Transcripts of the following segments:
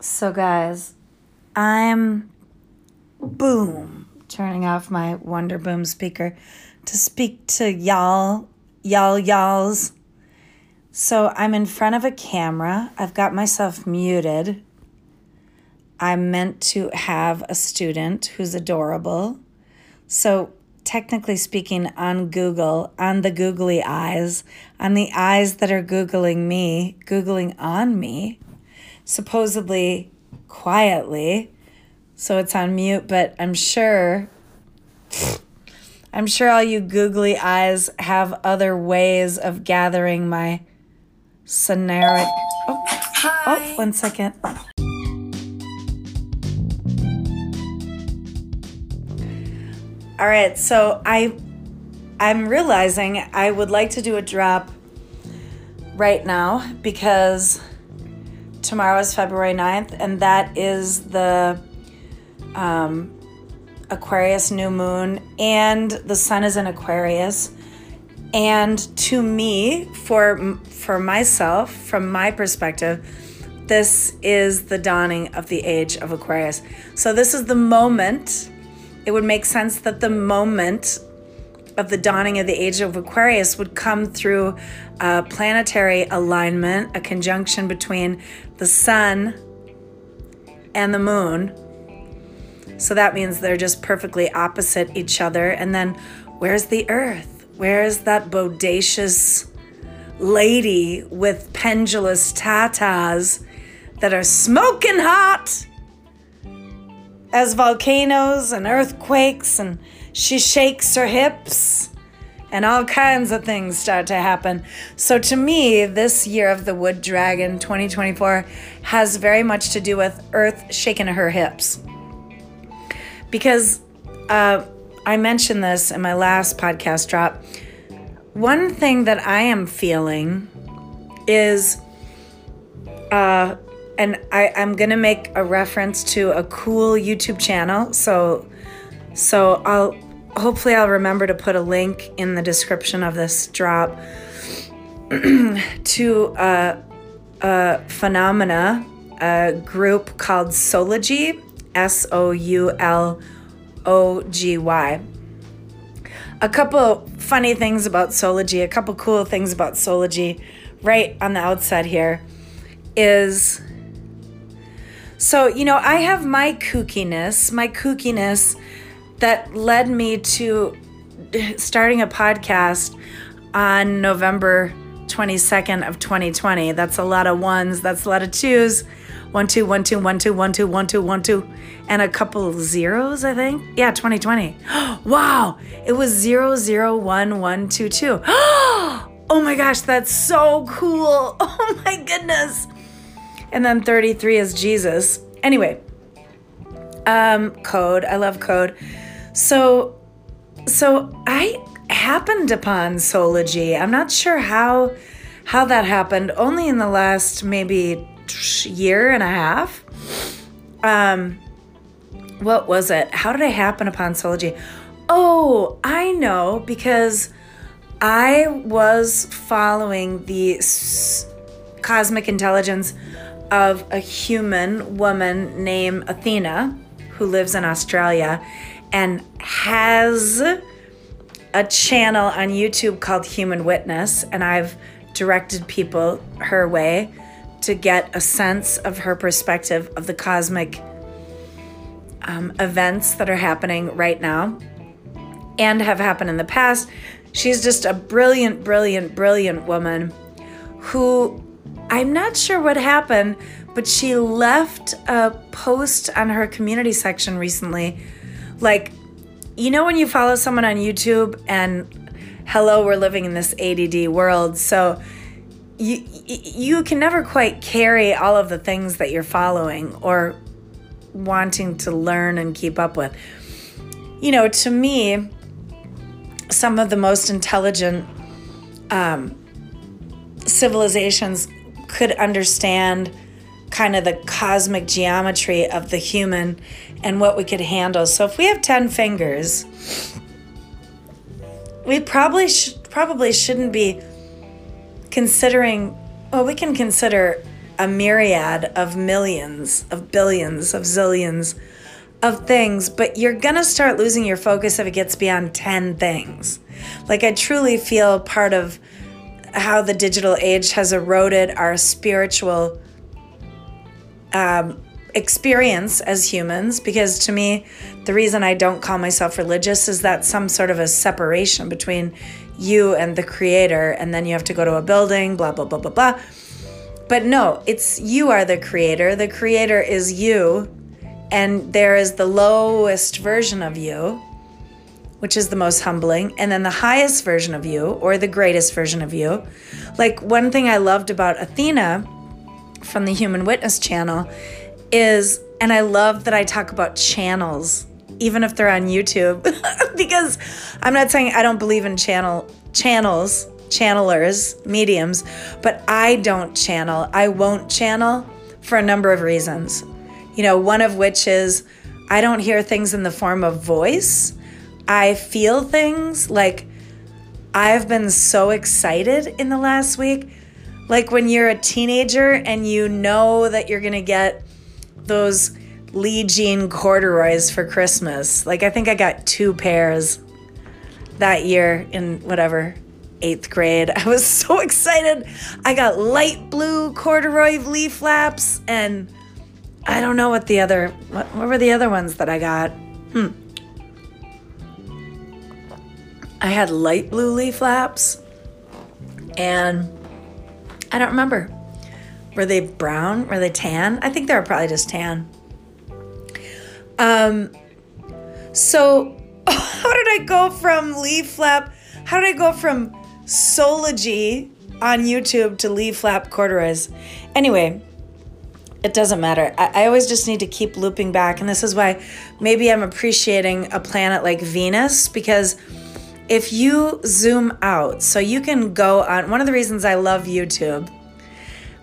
So, guys, I'm boom turning off my Wonder Boom speaker to speak to y'all, y'all, y'alls. So, I'm in front of a camera. I've got myself muted. I'm meant to have a student who's adorable. So, technically speaking, on Google, on the googly eyes, on the eyes that are Googling me, Googling on me, supposedly quietly. So it's on mute, but I'm sure. I'm sure all you googly eyes have other ways of gathering my scenario. Oh, oh, one second. All right, so I I'm realizing I would like to do a drop right now because tomorrow is February 9th and that is the um, Aquarius new moon and the sun is in Aquarius and to me for for myself from my perspective this is the dawning of the age of Aquarius. So this is the moment it would make sense that the moment of the dawning of the age of Aquarius would come through a planetary alignment, a conjunction between the sun and the moon. So that means they're just perfectly opposite each other. And then where's the earth? Where's that bodacious lady with pendulous tatas that are smoking hot? as volcanoes and earthquakes, and she shakes her hips, and all kinds of things start to happen. So, to me, this year of the Wood Dragon 2024 has very much to do with Earth shaking her hips. Because uh, I mentioned this in my last podcast drop. One thing that I am feeling is uh, and I, I'm gonna make a reference to a cool YouTube channel. So, so I'll hopefully I'll remember to put a link in the description of this drop to a, a phenomena, a group called Soulogy, S O U L O G Y. A couple funny things about Soulogy, a couple cool things about Soulogy, right on the outside here, is so, you know, I have my kookiness, my kookiness that led me to starting a podcast on November 22nd of 2020. That's a lot of ones, that's a lot of twos. One, two, one, two, one, two, one, two, one, two, one, two, and a couple zeros, I think. Yeah, 2020. wow, it was zero, zero, one, one, two, two. Oh my gosh, that's so cool. Oh my goodness and then 33 is Jesus. Anyway, um, code. I love code. So, so I happened upon Soulogy. I'm not sure how how that happened. Only in the last maybe year and a half. Um, what was it? How did I happen upon Soulogy? Oh, I know because I was following the s- cosmic intelligence of a human woman named Athena who lives in Australia and has a channel on YouTube called Human Witness. And I've directed people her way to get a sense of her perspective of the cosmic um, events that are happening right now and have happened in the past. She's just a brilliant, brilliant, brilliant woman who I'm not sure what happened, but she left a post on her community section recently. Like, you know, when you follow someone on YouTube and hello, we're living in this ADD world. So you, you can never quite carry all of the things that you're following or wanting to learn and keep up with. You know, to me, some of the most intelligent um, civilizations could understand kind of the cosmic geometry of the human and what we could handle. So if we have 10 fingers, we probably sh- probably shouldn't be considering well we can consider a myriad of millions, of billions, of zillions of things, but you're gonna start losing your focus if it gets beyond 10 things. Like, I truly feel part of how the digital age has eroded our spiritual um, experience as humans because to me the reason i don't call myself religious is that some sort of a separation between you and the creator and then you have to go to a building blah blah blah blah blah. But no it's you are the creator. The creator is you and there is the lowest version of you which is the most humbling and then the highest version of you or the greatest version of you. Like one thing i loved about athena from the human witness channel is, and I love that I talk about channels, even if they're on YouTube, because I'm not saying I don't believe in channel channels, channelers, mediums, but I don't channel. I won't channel for a number of reasons. You know, one of which is I don't hear things in the form of voice. I feel things like I've been so excited in the last week. Like when you're a teenager and you know that you're going to get those Lee Jean corduroys for Christmas. Like I think I got two pairs that year in whatever eighth grade. I was so excited. I got light blue corduroy leaf flaps, and I don't know what the other what, what were the other ones that I got. Hmm. I had light blue leaf flaps, and I don't remember. Were they brown? Were they tan? I think they were probably just tan. Um, so how did I go from leaf flap? How did I go from Soulogy on YouTube to leaf flap corduroys? Anyway, it doesn't matter. I, I, always just need to keep looping back. And this is why maybe I'm appreciating a planet like Venus because if you zoom out, so you can go on one of the reasons I love YouTube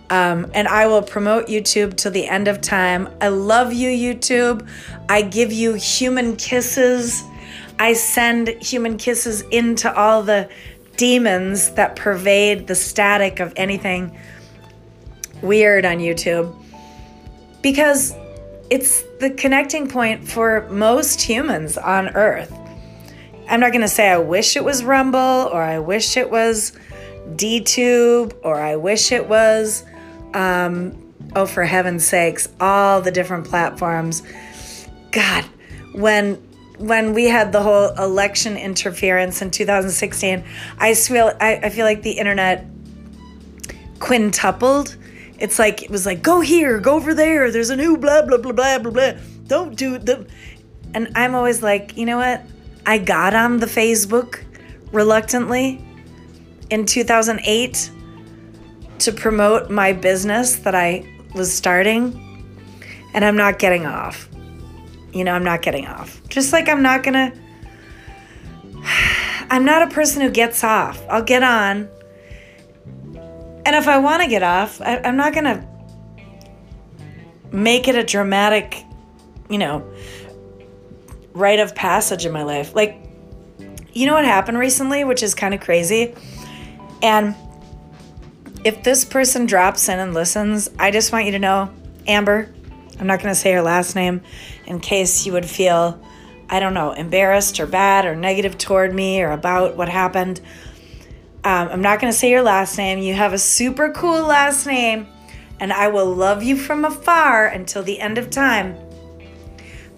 um, and I will promote YouTube till the end of time. I love you, YouTube. I give you human kisses. I send human kisses into all the demons that pervade the static of anything weird on YouTube because it's the connecting point for most humans on earth. I'm not going to say I wish it was Rumble or I wish it was DTube or I wish it was um, oh, for heaven's sakes, all the different platforms. God, when when we had the whole election interference in 2016, I feel I, I feel like the internet quintupled. It's like it was like go here, go over there. There's a new blah blah blah blah blah blah. Don't do the. And I'm always like, you know what? I got on the Facebook reluctantly in 2008 to promote my business that I was starting, and I'm not getting off. You know, I'm not getting off. Just like I'm not gonna, I'm not a person who gets off. I'll get on. And if I want to get off, I, I'm not gonna make it a dramatic, you know, rite of passage in my life. Like, you know what happened recently, which is kind of crazy? And if this person drops in and listens, I just want you to know, Amber, I'm not going to say her last name in case you would feel, I don't know, embarrassed or bad or negative toward me or about what happened. Um, I'm not going to say your last name. You have a super cool last name, and I will love you from afar until the end of time.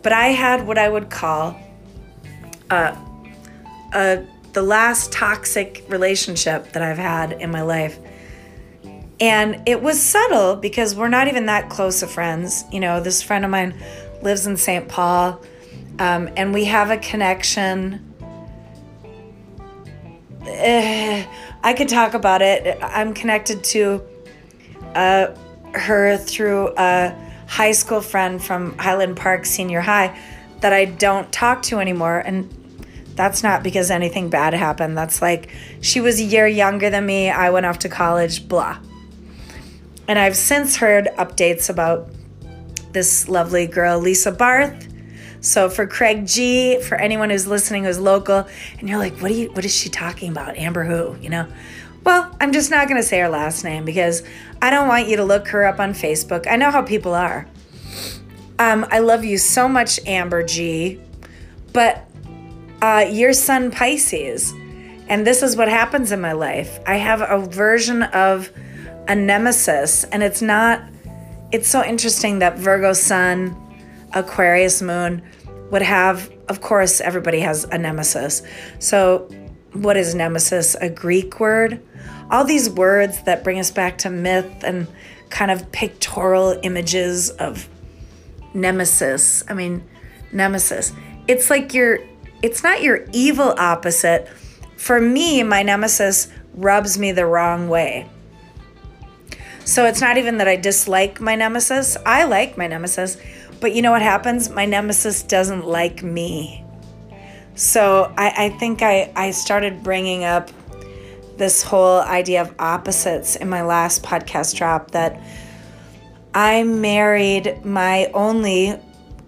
But I had what I would call uh, uh, the last toxic relationship that I've had in my life. And it was subtle because we're not even that close of friends. You know, this friend of mine lives in St. Paul, um, and we have a connection. Uh, I could talk about it. I'm connected to uh, her through a high school friend from Highland Park Senior High that I don't talk to anymore. And that's not because anything bad happened. That's like she was a year younger than me. I went off to college, blah. And I've since heard updates about this lovely girl, Lisa Barth. So for Craig G, for anyone who's listening who's local, and you're like, what are you what is she talking about? Amber who? You know? Well, I'm just not going to say her last name because I don't want you to look her up on Facebook. I know how people are. Um, I love you so much, Amber G. But uh, your sun Pisces, and this is what happens in my life. I have a version of a nemesis, and it's not. It's so interesting that Virgo sun, Aquarius moon would have. Of course, everybody has a nemesis. So, what is nemesis? A Greek word? All these words that bring us back to myth and kind of pictorial images of nemesis. I mean, nemesis. It's like your, it's not your evil opposite. For me, my nemesis rubs me the wrong way. So it's not even that I dislike my nemesis. I like my nemesis. But you know what happens? My nemesis doesn't like me. So I, I think I, I started bringing up this whole idea of opposites in my last podcast drop that I married my only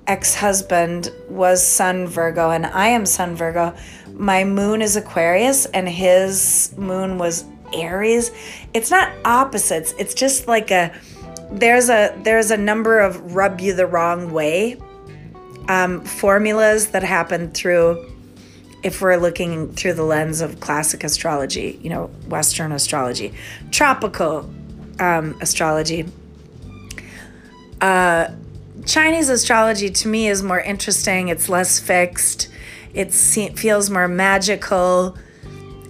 ex husband was Sun Virgo, and I am Sun Virgo. My moon is Aquarius, and his moon was Aries. It's not opposites, it's just like a there's a there's a number of rub you the wrong way um, formulas that happen through if we're looking through the lens of classic astrology you know western astrology tropical um, astrology uh, Chinese astrology to me is more interesting. It's less fixed. It feels more magical.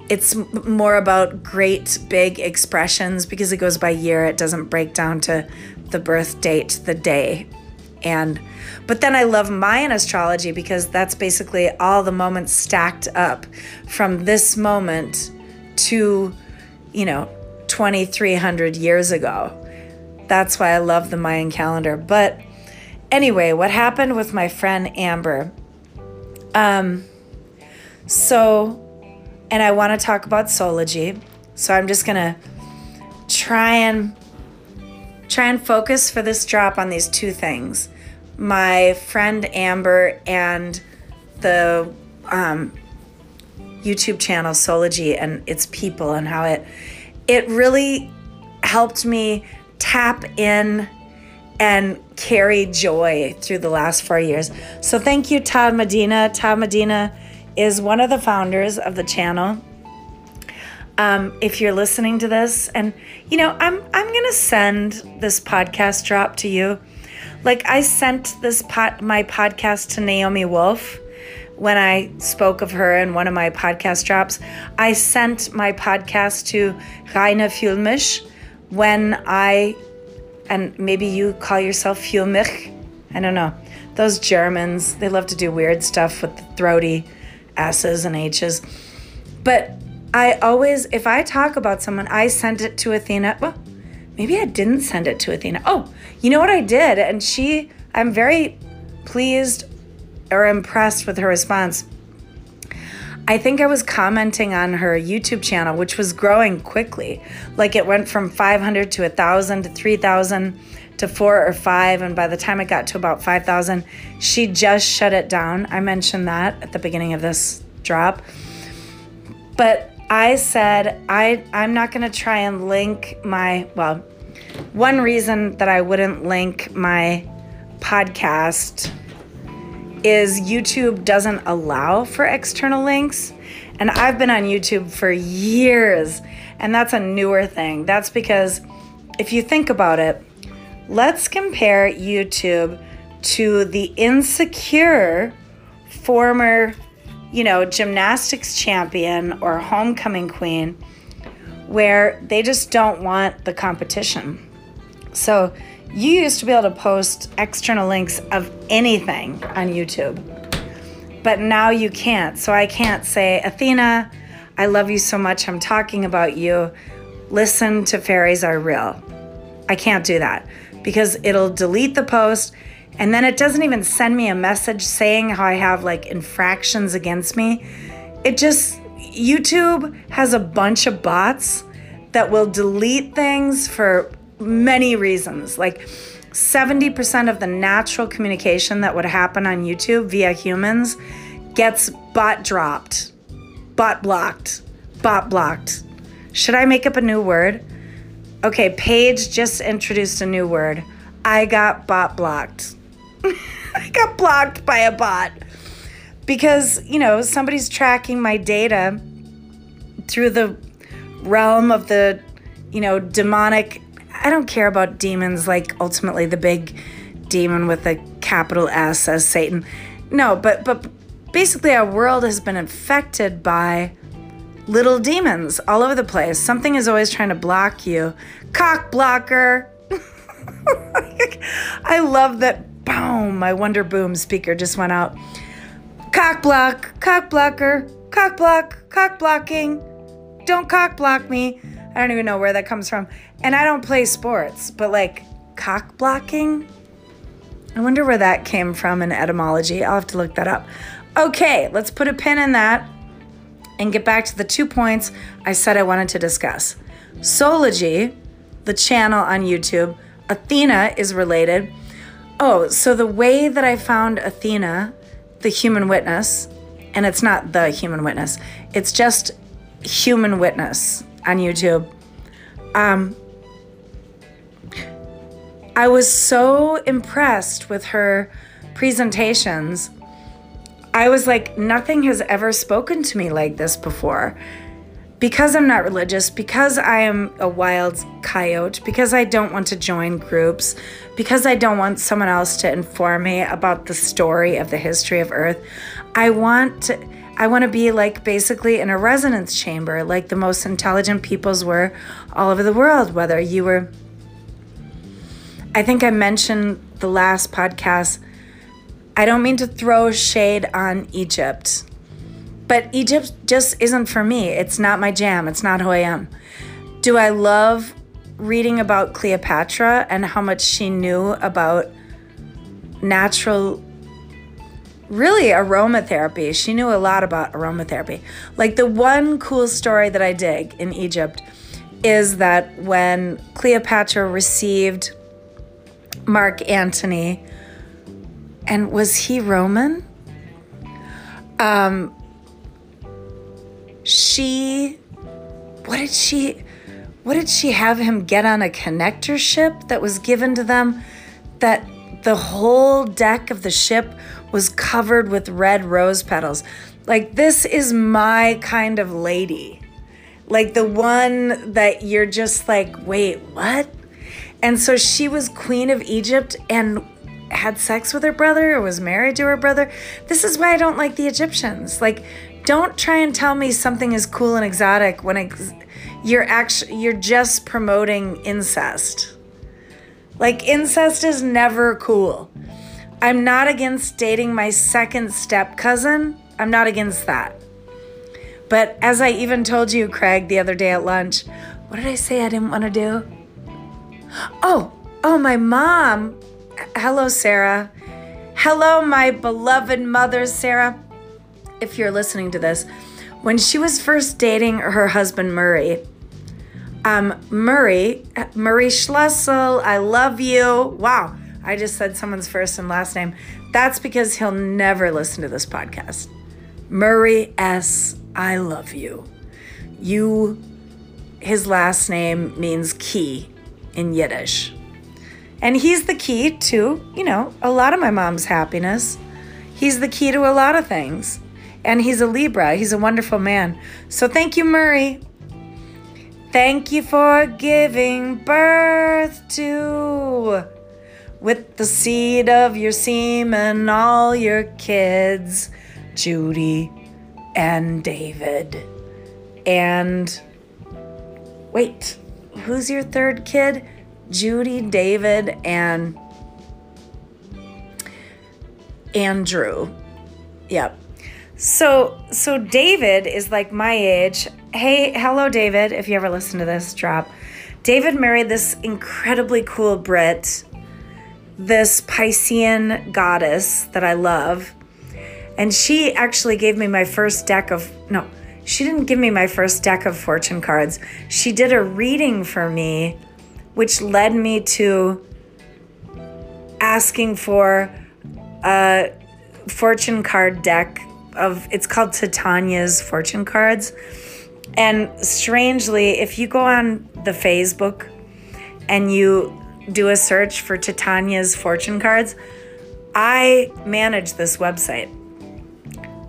It's more about great big expressions because it goes by year. It doesn't break down to the birth date, the day. And but then I love Mayan astrology because that's basically all the moments stacked up from this moment to, you know, 2300 years ago. That's why I love the Mayan calendar. But anyway, what happened with my friend Amber? Um, so, and I want to talk about Soulogy. So I'm just gonna try and try and focus for this drop on these two things: my friend Amber and the um, YouTube channel Soulogy and its people and how it it really helped me tap in and carry joy through the last four years. So thank you, Todd Medina. Todd Medina is one of the founders of the channel. Um, if you're listening to this, and you know, I'm I'm gonna send this podcast drop to you. Like I sent this pot my podcast to Naomi Wolf when I spoke of her in one of my podcast drops. I sent my podcast to Reiner Fulmisch when I, and maybe you call yourself Fulmich, I don't know. Those Germans, they love to do weird stuff with the throaty S's and H's. But I always, if I talk about someone, I send it to Athena. Well, maybe I didn't send it to Athena. Oh, you know what I did? And she, I'm very pleased or impressed with her response. I think I was commenting on her YouTube channel, which was growing quickly. Like it went from 500 to 1,000 to 3,000 to four or five. And by the time it got to about 5,000, she just shut it down. I mentioned that at the beginning of this drop. But I said, I, I'm not going to try and link my, well, one reason that I wouldn't link my podcast is YouTube doesn't allow for external links. And I've been on YouTube for years, and that's a newer thing. That's because if you think about it, let's compare YouTube to the insecure former, you know, gymnastics champion or homecoming queen where they just don't want the competition. So you used to be able to post external links of anything on YouTube, but now you can't. So I can't say, Athena, I love you so much. I'm talking about you. Listen to Fairies Are Real. I can't do that because it'll delete the post and then it doesn't even send me a message saying how I have like infractions against me. It just, YouTube has a bunch of bots that will delete things for many reasons. Like 70% of the natural communication that would happen on YouTube via humans gets bot dropped, bot blocked, bot blocked, Should I make up a new word? Okay, Paige just introduced a new word. I got bot blocked. I got blocked by a bot because, you know, somebody's tracking my data through the realm of the, you know, demonic. I don't care about demons like ultimately the big demon with a capital S as Satan. No, but but basically our world has been infected by little demons all over the place. Something is always trying to block you. Cock blocker. I love that boom, my Wonder Boom speaker just went out. Cock block, cock blocker, cock block, cock blocking. Don't cock block me. I don't even know where that comes from. And I don't play sports, but like cock blocking? I wonder where that came from in etymology. I'll have to look that up. Okay, let's put a pin in that and get back to the two points I said I wanted to discuss. Soulogy, the channel on YouTube, Athena is related. Oh, so the way that I found Athena, the human witness, and it's not the human witness, it's just human witness on YouTube. Um, I was so impressed with her presentations. I was like, nothing has ever spoken to me like this before because I'm not religious, because I am a wild coyote, because I don't want to join groups, because I don't want someone else to inform me about the story of the history of Earth, I want to, I want to be like basically in a resonance chamber, like the most intelligent peoples were all over the world, whether you were I think I mentioned the last podcast. I don't mean to throw shade on Egypt but Egypt just isn't for me. It's not my jam. It's not who I am. Do I love reading about Cleopatra and how much she knew about natural really aromatherapy. She knew a lot about aromatherapy. Like the one cool story that I dig in Egypt is that when Cleopatra received Mark Antony, and was he Roman? Um, she what did she what did she have him get on a connector ship that was given to them that the whole deck of the ship was covered with red rose petals? Like this is my kind of lady. Like the one that you're just like wait what? And so she was queen of egypt and had sex with her brother or was married to her brother. This is why i don't like the egyptians. Like don't try and tell me something is cool and exotic when ex- you're actually you're just promoting incest. Like incest is never cool. I'm not against dating my second step cousin. I'm not against that. But as I even told you, Craig, the other day at lunch, what did I say I didn't want to do? Oh, oh, my mom. Hello, Sarah. Hello, my beloved mother, Sarah if you're listening to this, when she was first dating her husband Murray, um, Murray, Murray Schlessel, I love you. Wow, I just said someone's first and last name. That's because he'll never listen to this podcast. Murray S., I love you. You, his last name means key in Yiddish. And he's the key to, you know, a lot of my mom's happiness. He's the key to a lot of things. And he's a Libra. He's a wonderful man. So thank you, Murray. Thank you for giving birth to, with the seed of your semen, all your kids, Judy and David. And wait, who's your third kid? Judy, David, and Andrew. Yep. So, so David is like my age. Hey, hello, David. If you ever listen to this, drop. David married this incredibly cool Brit, this Piscean goddess that I love. And she actually gave me my first deck of, no, she didn't give me my first deck of fortune cards. She did a reading for me, which led me to asking for a fortune card deck of it's called Titania's fortune cards. And strangely, if you go on the Facebook and you do a search for Titania's fortune cards, I manage this website.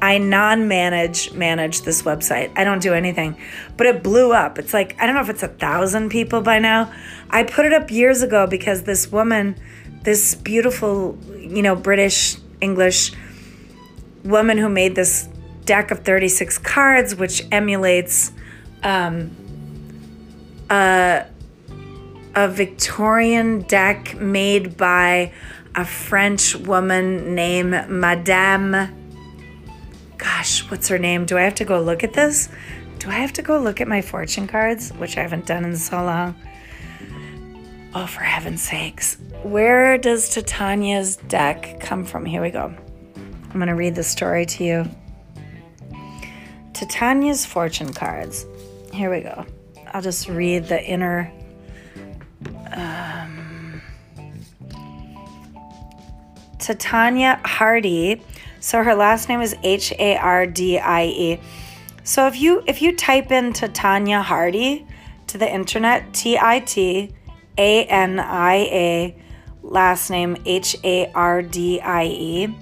I non manage manage this website. I don't do anything. But it blew up. It's like, I don't know if it's a thousand people by now. I put it up years ago because this woman, this beautiful, you know, British English woman who made this deck of 36 cards, which emulates um, a, a Victorian deck made by a French woman named Madame gosh, what's her name? Do I have to go look at this? Do I have to go look at my fortune cards, which I haven't done in so long? Oh, for heaven's sakes. Where does Titania's deck come from? Here we go. I'm going to read the story to you. Titania's fortune cards. Here we go. I'll just read the inner. Um, Titania Hardie so her last name is H A R D I E. So if you if you type in Titania Hardie to the internet, T I T A N I A, last name H A R D I E.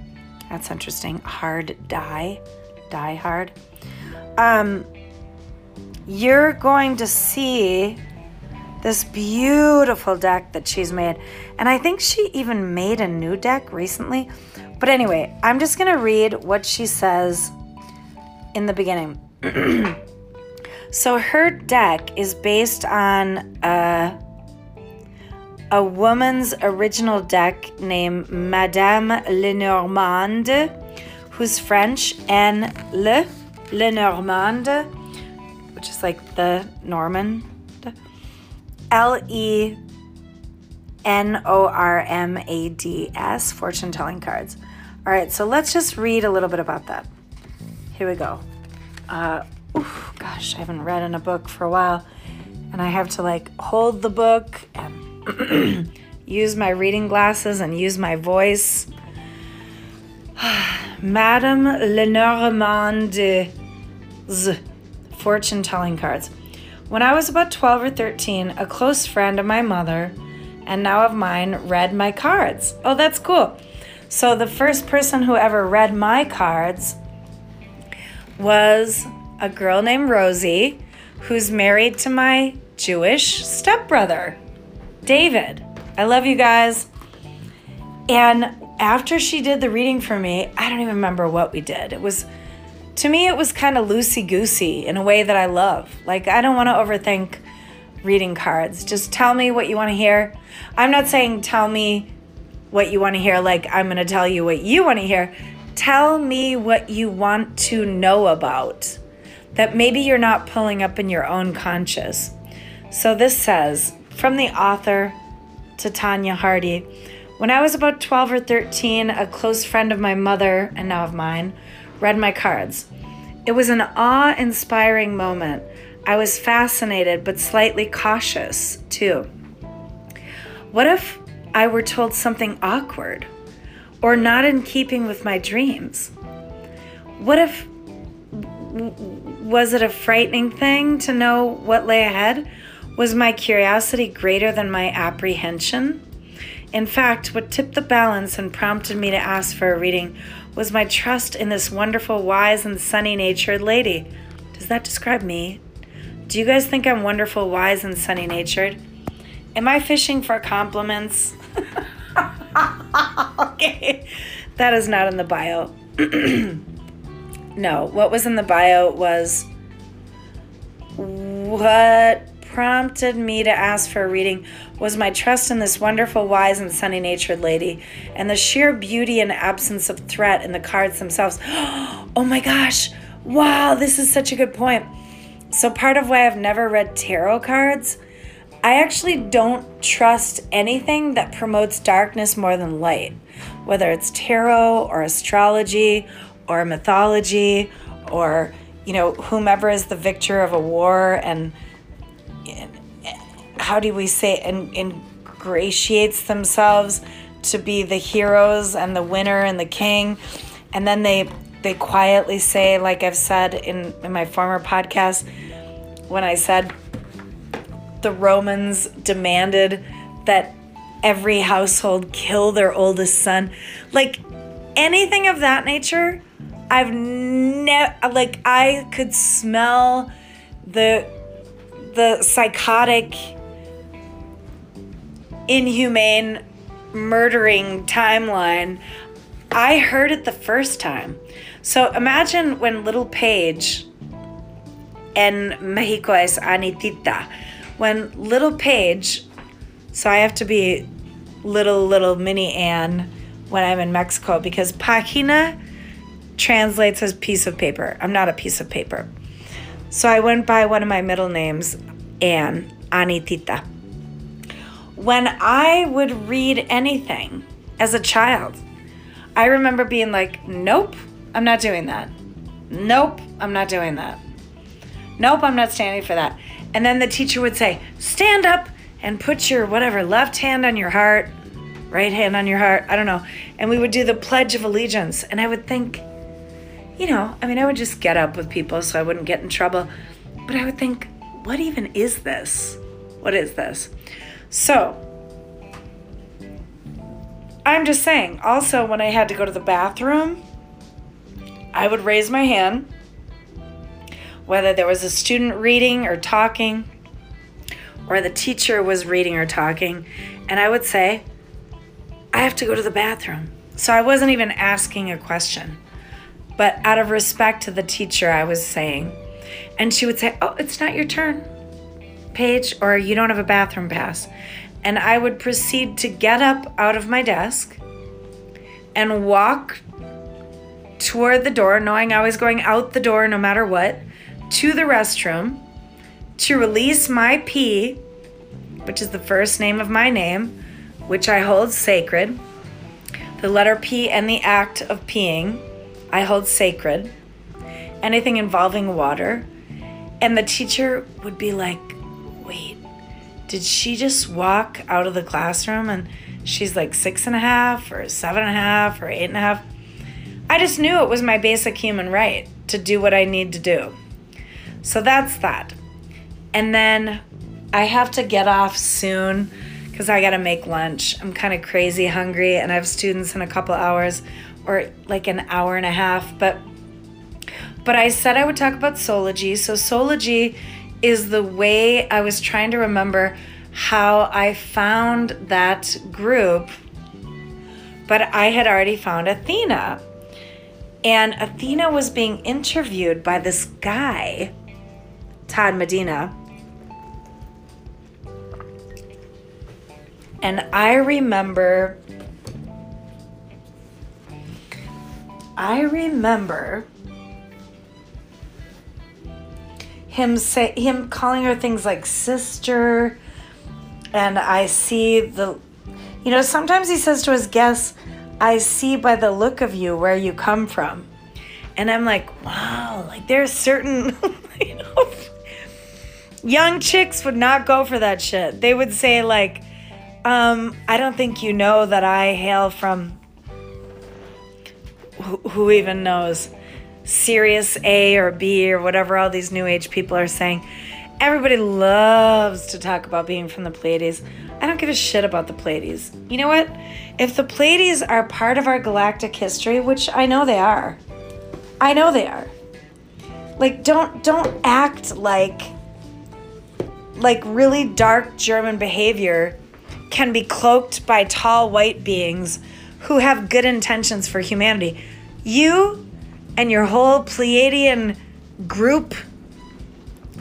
That's interesting. Hard die, die hard. Um, you're going to see this beautiful deck that she's made. And I think she even made a new deck recently. But anyway, I'm just going to read what she says in the beginning. so her deck is based on a, a woman's original deck named Madame Lenormand, who's French, and Le Lenormand, which is like the Norman. L E N O R M A D S, fortune telling cards. All right, so let's just read a little bit about that. Here we go. Uh, oof, gosh, I haven't read in a book for a while, and I have to like hold the book and use my reading glasses and use my voice. Madame Lenormand's fortune telling cards. When I was about 12 or 13, a close friend of my mother and now of mine read my cards. Oh, that's cool. So the first person who ever read my cards was a girl named Rosie, who's married to my Jewish stepbrother, David. I love you guys. And after she did the reading for me, I don't even remember what we did. It was, to me, it was kind of loosey goosey in a way that I love. Like, I don't want to overthink reading cards. Just tell me what you want to hear. I'm not saying tell me what you want to hear, like I'm going to tell you what you want to hear. Tell me what you want to know about that maybe you're not pulling up in your own conscious. So this says from the author Titania Hardie. When I was about 12 or 13, a close friend of my mother, and now of mine, read my cards. It was an awe inspiring moment. I was fascinated but slightly cautious, too. What if I were told something awkward or not in keeping with my dreams? What if was it a frightening thing to know what lay ahead? Was my curiosity greater than my apprehension? In fact, what tipped the balance and prompted me to ask for a reading was my trust in this wonderful, wise, and sunny natured lady. Does that describe me? Do you guys think I'm wonderful, wise, and sunny natured? Am I fishing for compliments? okay, that is not in the bio. no, what was in the bio was what prompted me to ask for a reading was my trust in this wonderful, wise, and sunny natured lady, and the sheer beauty and absence of threat in the cards themselves. oh my gosh, wow, this is such a good point. So, part of why I've never read tarot cards I actually don't trust anything that promotes darkness more than light, whether it's tarot or astrology or mythology or, you know, whomever is the victor of a war and, how do we say, and ingratiates themselves to be the heroes and the winner and the king. And then they, they quietly say, like I've said in, in my former podcast, when I said the Romans demanded that every household kill their oldest son. Like anything of that nature, I've never like I could smell the the psychotic inhumane murdering timeline. I heard it the first time. So imagine when little Paige and Mexico es Anitita. When little Paige, so I have to be little, little mini Anne when I'm in Mexico because Página translates as piece of paper. I'm not a piece of paper. So I went by one of my middle names, Anne, Anitita. When I would read anything as a child, I remember being like, nope, I'm not doing that. Nope, I'm not doing that. Nope, I'm not standing for that. And then the teacher would say, stand up and put your whatever left hand on your heart, right hand on your heart. I don't know. And we would do the Pledge of Allegiance. And I would think, you know, I mean, I would just get up with people so I wouldn't get in trouble. But I would think, what even is this? What is this? So, I'm just saying, also, when I had to go to the bathroom, I would raise my hand, whether there was a student reading or talking, or the teacher was reading or talking, and I would say, I have to go to the bathroom. So I wasn't even asking a question. But out of respect to the teacher, I was saying, and she would say, Oh, it's not your turn, Paige, or you don't have a bathroom pass. And I would proceed to get up out of my desk and walk toward the door, knowing I was going out the door no matter what, to the restroom to release my P, which is the first name of my name, which I hold sacred. The letter P and the act of peeing I hold sacred, anything involving water. And the teacher would be like, wait, did she just walk out of the classroom and she's like six and a half or seven and a half or eight and a half? I just knew it was my basic human right to do what I need to do. So that's that. And then I have to get off soon because I got to make lunch. I'm kind of crazy hungry and I have students in a couple hours or like an hour and a half. But but I said I would talk about Soulogy. So Soulogy is the way I was trying to remember how I found that group. But I had already found Athena. And Athena was being interviewed by this guy, Todd Medina. And I remember I remember him say him calling her things like sister. And I see the you know sometimes he says to his guests I see by the look of you where you come from. And I'm like wow like there's certain you know young chicks would not go for that shit. They would say like um I don't think you know that I hail from who, who even knows? Sirius A or B or whatever all these new age people are saying. Everybody loves to talk about being from the Pleiades. I don't give a shit about the Pleiades. You know what? If the Pleiades are part of our galactic history, which I know they are, I know they are. Like don't don't act like like really dark German behavior can be cloaked by tall white beings who have good intentions for humanity. You and your whole Pleiadian group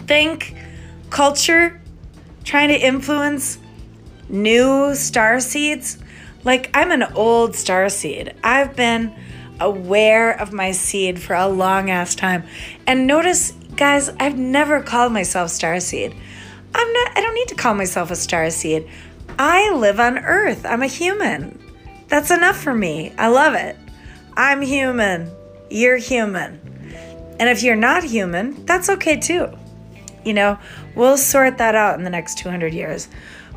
think, culture, trying to influence new star seeds. Like, I'm an old star seed. I've been aware of my seed for a long ass time. And notice, guys, I've never called myself star seed. I'm not, I don't need to call myself a star seed. I live on Earth. I'm a human. That's enough for me. I love it. I'm human. You're human. And if you're not human, that's okay too. You know, we'll sort that out in the next 200 years.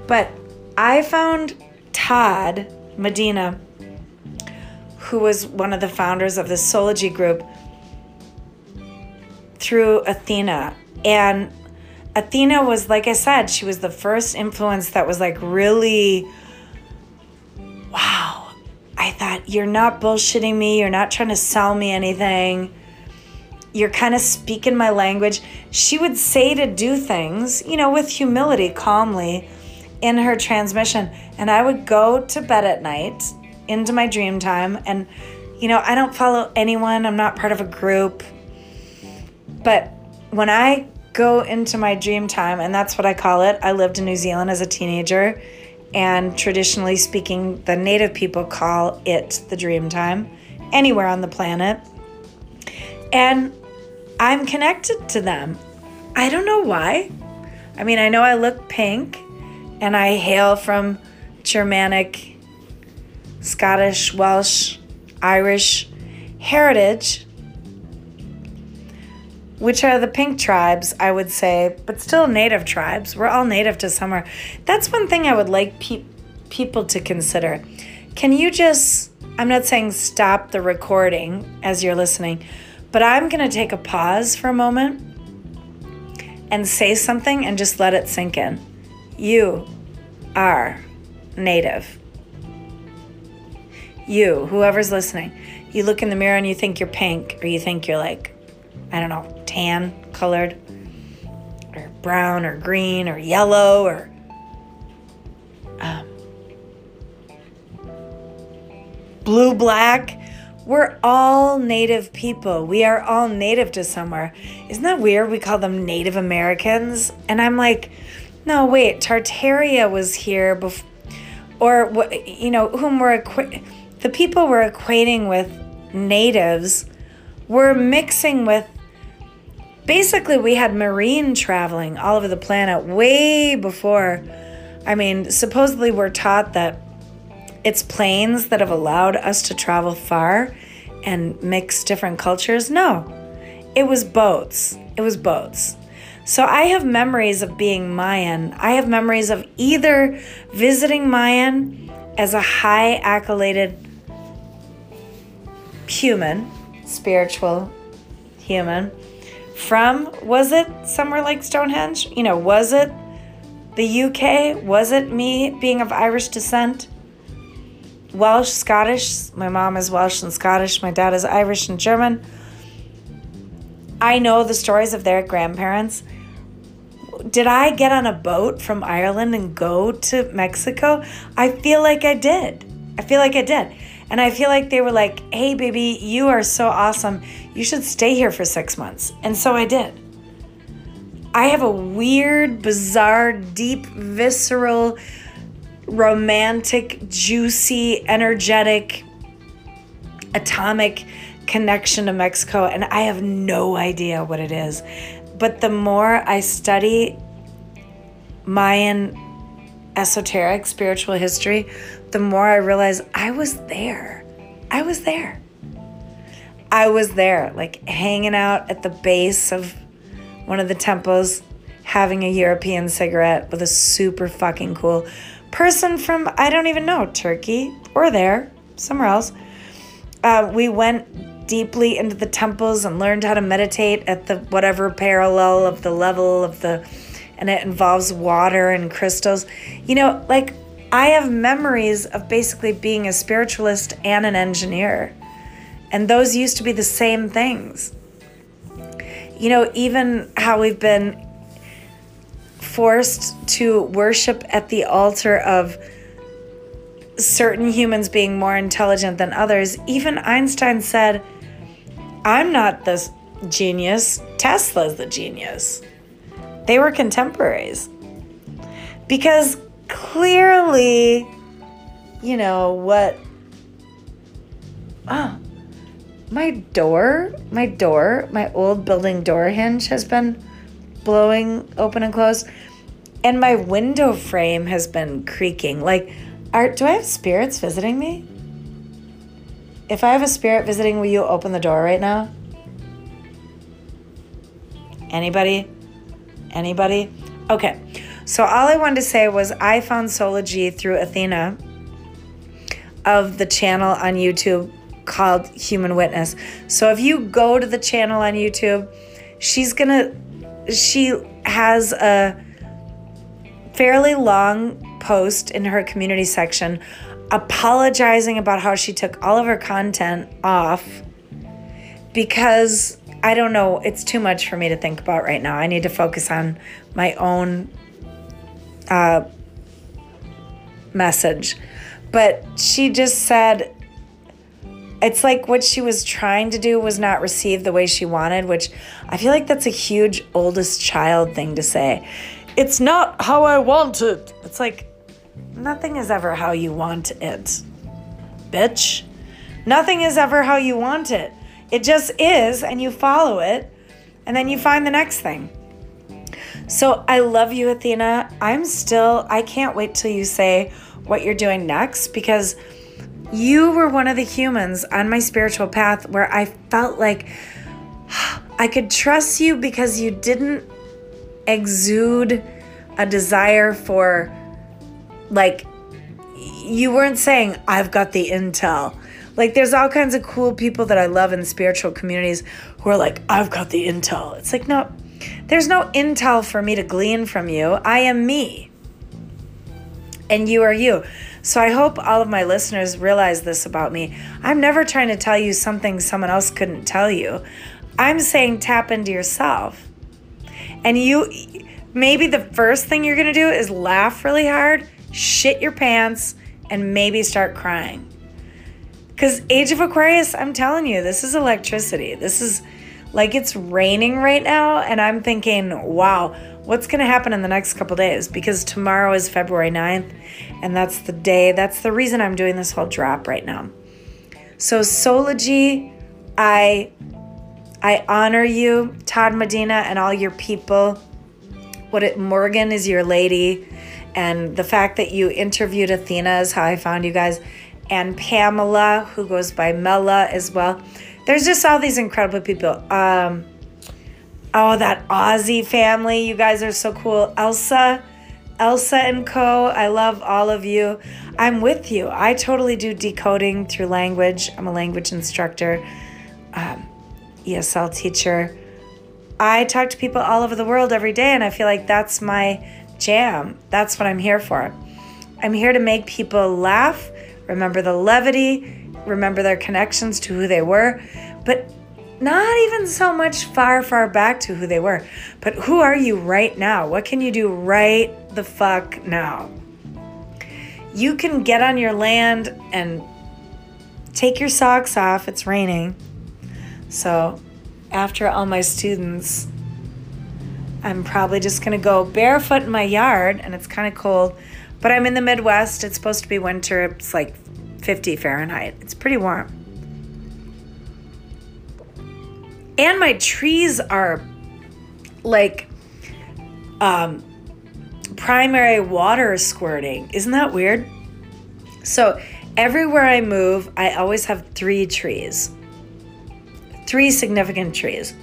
But I found Todd Medina, who was one of the founders of the Soulogy group, through Athena. And Athena was, like I said, she was the first influence that was like really, wow. I thought, you're not bullshitting me. You're not trying to sell me anything. You're kind of speaking my language. She would say to do things, you know, with humility, calmly in her transmission. And I would go to bed at night into my dream time. And, you know, I don't follow anyone, I'm not part of a group. But when I go into my dream time, and that's what I call it, I lived in New Zealand as a teenager. And traditionally speaking, the native people call it the dream time anywhere on the planet. And I'm connected to them. I don't know why. I mean, I know I look pink and I hail from Germanic, Scottish, Welsh, Irish heritage, which are the pink tribes, I would say, but still native tribes. We're all native to somewhere. That's one thing I would like pe- people to consider. Can you just, I'm not saying stop the recording as you're listening, but I'm going to take a pause for a moment and say something and just let it sink in. You are native. You, whoever's listening, you look in the mirror and you think you're pink or you think you're like, I don't know, tan colored or brown or green or yellow or um, blue black. We're all native people. We are all native to somewhere. Isn't that weird? We call them Native Americans. And I'm like, no, wait, Tartaria was here before, or, you know, whom we're, the people we're equating with natives, we're mixing with basically we had marine traveling all over the planet way before. I mean supposedly we're taught that it's planes that have allowed us to travel far and mix different cultures. No it was boats. It was boats. So i have memories of being mayan. I have memories of either visiting mayan as a high accoladed human spiritual human from was it somewhere like Stonehenge? You know, was it the UK? Was it me being of Irish descent? Welsh, Scottish. My mom is Welsh and Scottish. My dad is Irish and German. I know the stories of their grandparents. Did I get on a boat from Ireland and go to Mexico? I feel like I did. I feel like I did. And I feel like they were like, hey, baby, you are so awesome. You should stay here for six months. And so I did. I have a weird, bizarre, deep, visceral, romantic, juicy, energetic, atomic connection to Mexico, and I have no idea what it is. But the more I study Mayan esoteric spiritual history, the more I realized I was there. I was there. I was there, like hanging out at the base of one of the temples, having a European cigarette with a super fucking cool person from, I don't even know, Turkey or there, somewhere else. Uh, we went deeply into the temples and learned how to meditate at the whatever parallel of the level of the, and it involves water and crystals. You know, like I have memories of basically being a spiritualist and an engineer. And those used to be the same things. You know, even how we've been forced to worship at the altar of certain humans being more intelligent than others. Even Einstein said, I'm not the genius, Tesla's the genius. They were contemporaries. Because clearly, you know, what. Oh, my door, my door, my old building door hinge has been blowing open and closed, and my window frame has been creaking. Like, are do I have spirits visiting me? If I have a spirit visiting, will you open the door right now? Anybody? Anybody? Okay. So all I wanted to say was I found Soulogy through Athena of the channel on YouTube called Human Witness. So if you go to the channel on YouTube, she's gonna she has a fairly long post in her community section apologizing about how she took all of her content off because I don't know, it's too much for me to think about right now. I need to focus on my own uh, message. But she just said, it's like what she was trying to do was not received the way she wanted, which I feel like that's a huge oldest child thing to say. It's not how I want it. It's like, nothing is ever how you want it, bitch. Nothing is ever how you want it. It just is, and you follow it, and then you find the next thing. So I love you, Athena. I'm still, I can't wait till you say what you're doing next because you were one of the humans on my spiritual path where I felt like I could trust you because you didn't exude a desire for, like, you weren't saying, I've got the intel. Like, there's all kinds of cool people that I love in spiritual communities who are like, I've got the intel. It's like, no, there's no intel for me to glean from you. I am me. And you are you. So I hope all of my listeners realize this about me. I'm never trying to tell you something someone else couldn't tell you. I'm saying tap into yourself. And you, maybe the first thing you're going to do is laugh really hard, shit your pants, and maybe start crying. Because Age of Aquarius, I'm telling you, this is electricity. This is like it's raining right now. And I'm thinking, wow, what's going to happen in the next couple days? Because tomorrow is February 9th. And that's the day, that's the reason I'm doing this whole drop right now. So, Soulogy, I. I honor you, Todd Medina, and all your people. What it, Morgan is your lady, and the fact that you interviewed Athena is how I found you guys and Pamela, who goes by Mela as well. There's just all these incredible people. Um, oh, that Aussie family, you guys are so cool. Elsa, Elsa and Co. I love all of you. I'm with you. I totally do decoding through language. I'm a language instructor, um, ESL teacher. I talk to people all over the world every day, and I feel like that's my jam. That's what I'm here for. I'm here to make people laugh remember the levity, remember their connections to who they were, but not even so much far, far back to who they were. But who are you right now? What can you do right the fuck now? You can get on your land and take your socks off. It's raining. So, after all my students, I'm probably just going to go barefoot in my yard and it's kind of cold. But I'm in the Midwest. It's supposed to be winter. It's like 50 Fahrenheit. It's pretty warm. And my trees are like um, primary water squirting. Isn't that weird? So, everywhere I move, I always have three trees, three significant trees.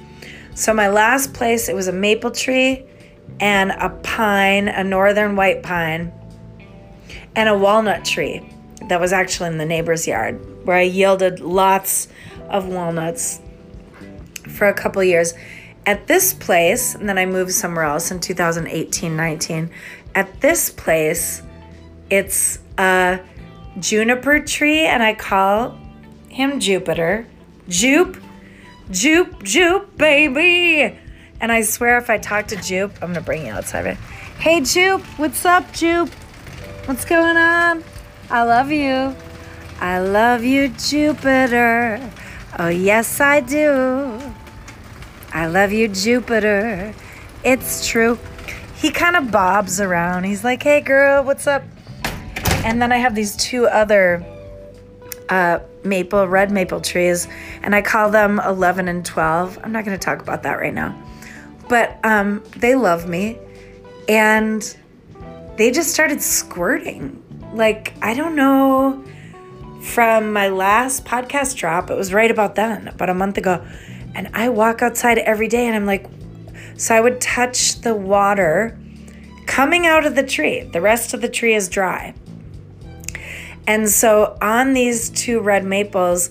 So, my last place, it was a maple tree and a pine, a northern white pine and a walnut tree that was actually in the neighbor's yard where I yielded lots of walnuts for a couple years. At this place, and then I moved somewhere else in 2018 19. At this place, it's a juniper tree, and I call him Jupiter. Jupe, Jupe, Jupe, baby. And I swear if I talk to Jupe, I'm gonna bring you outside. Hey, Jupe, what's up, Jupe? What's going on? I love you. I love you, Jupiter. Oh, yes, I do. I love you, Jupiter. It's true. He kind of bobs around. He's like, hey, girl, what's up? And then I have these two other uh, maple, red maple trees, and I call them 11 and 12. I'm not going to talk about that right now. But um, they love me. And they just started squirting. Like, I don't know from my last podcast drop, it was right about then, about a month ago. And I walk outside every day and I'm like, so I would touch the water coming out of the tree. The rest of the tree is dry. And so on these two red maples,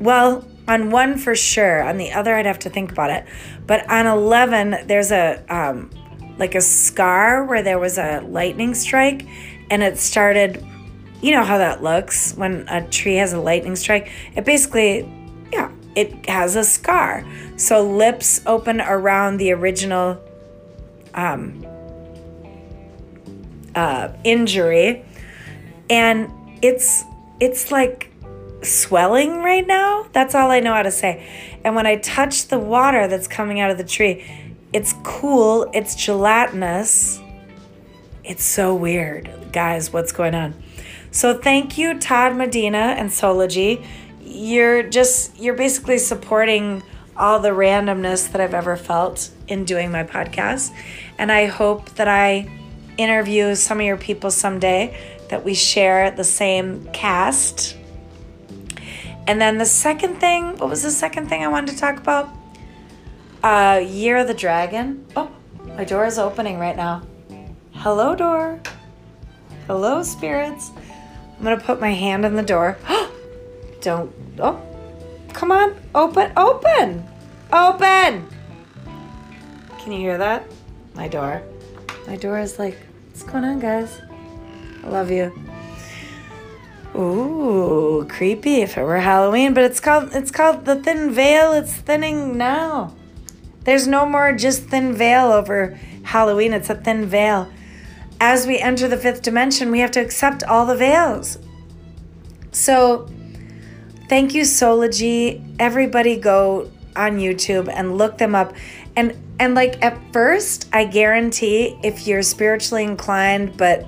well, on one for sure. On the other, I'd have to think about it. But on 11, there's a um, like a scar where there was a lightning strike and it started. You know how that looks when a tree has a lightning strike? It basically, yeah, it has a scar. So lips open around the original um, uh, injury, and it's it's like swelling right now. That's all I know how to say. And when I touch the water that's coming out of the tree, it's cool, it's gelatinous. It's so weird. Guys, what's going on? So thank you, Todd Medina and Soulogy. You're just, you're basically supporting all the randomness that I've ever felt in doing my podcast. And I hope that I interview some of your people someday, that we share the same cast and then the second thing, what was the second thing I wanted to talk about? Uh, Year of the Dragon. Oh, my door is opening right now. Hello, door. Hello, spirits. I'm gonna put my hand in the door. Don't. Oh, come on. Open, open, open. Can you hear that? My door. My door is like, what's going on, guys? I love you. Ooh, creepy if it were Halloween, but it's called it's called the thin veil. It's thinning now. There's no more just thin veil over Halloween. It's a thin veil. As we enter the fifth dimension, we have to accept all the veils. So, thank you, Soulogy. Everybody go on YouTube and look them up. And and like at first, I guarantee if you're spiritually inclined but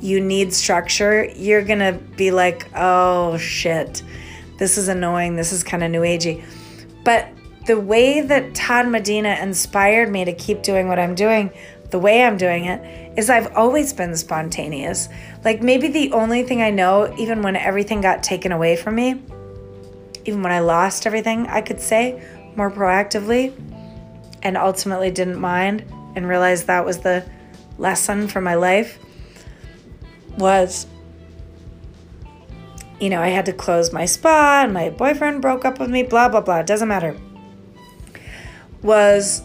you need structure, you're going to be like, oh shit, this is annoying. This is kind of new agey. But the way that Todd Medina inspired me to keep doing what I'm doing, the way I'm doing it, is I've always been spontaneous. Like maybe the only thing I know, even when everything got taken away from me, even when I lost everything, I could say more proactively and ultimately didn't mind and realized that was the lesson for my life was you know, I had to close my spa and my boyfriend broke up with me, blah, blah, blah. Doesn't matter. Was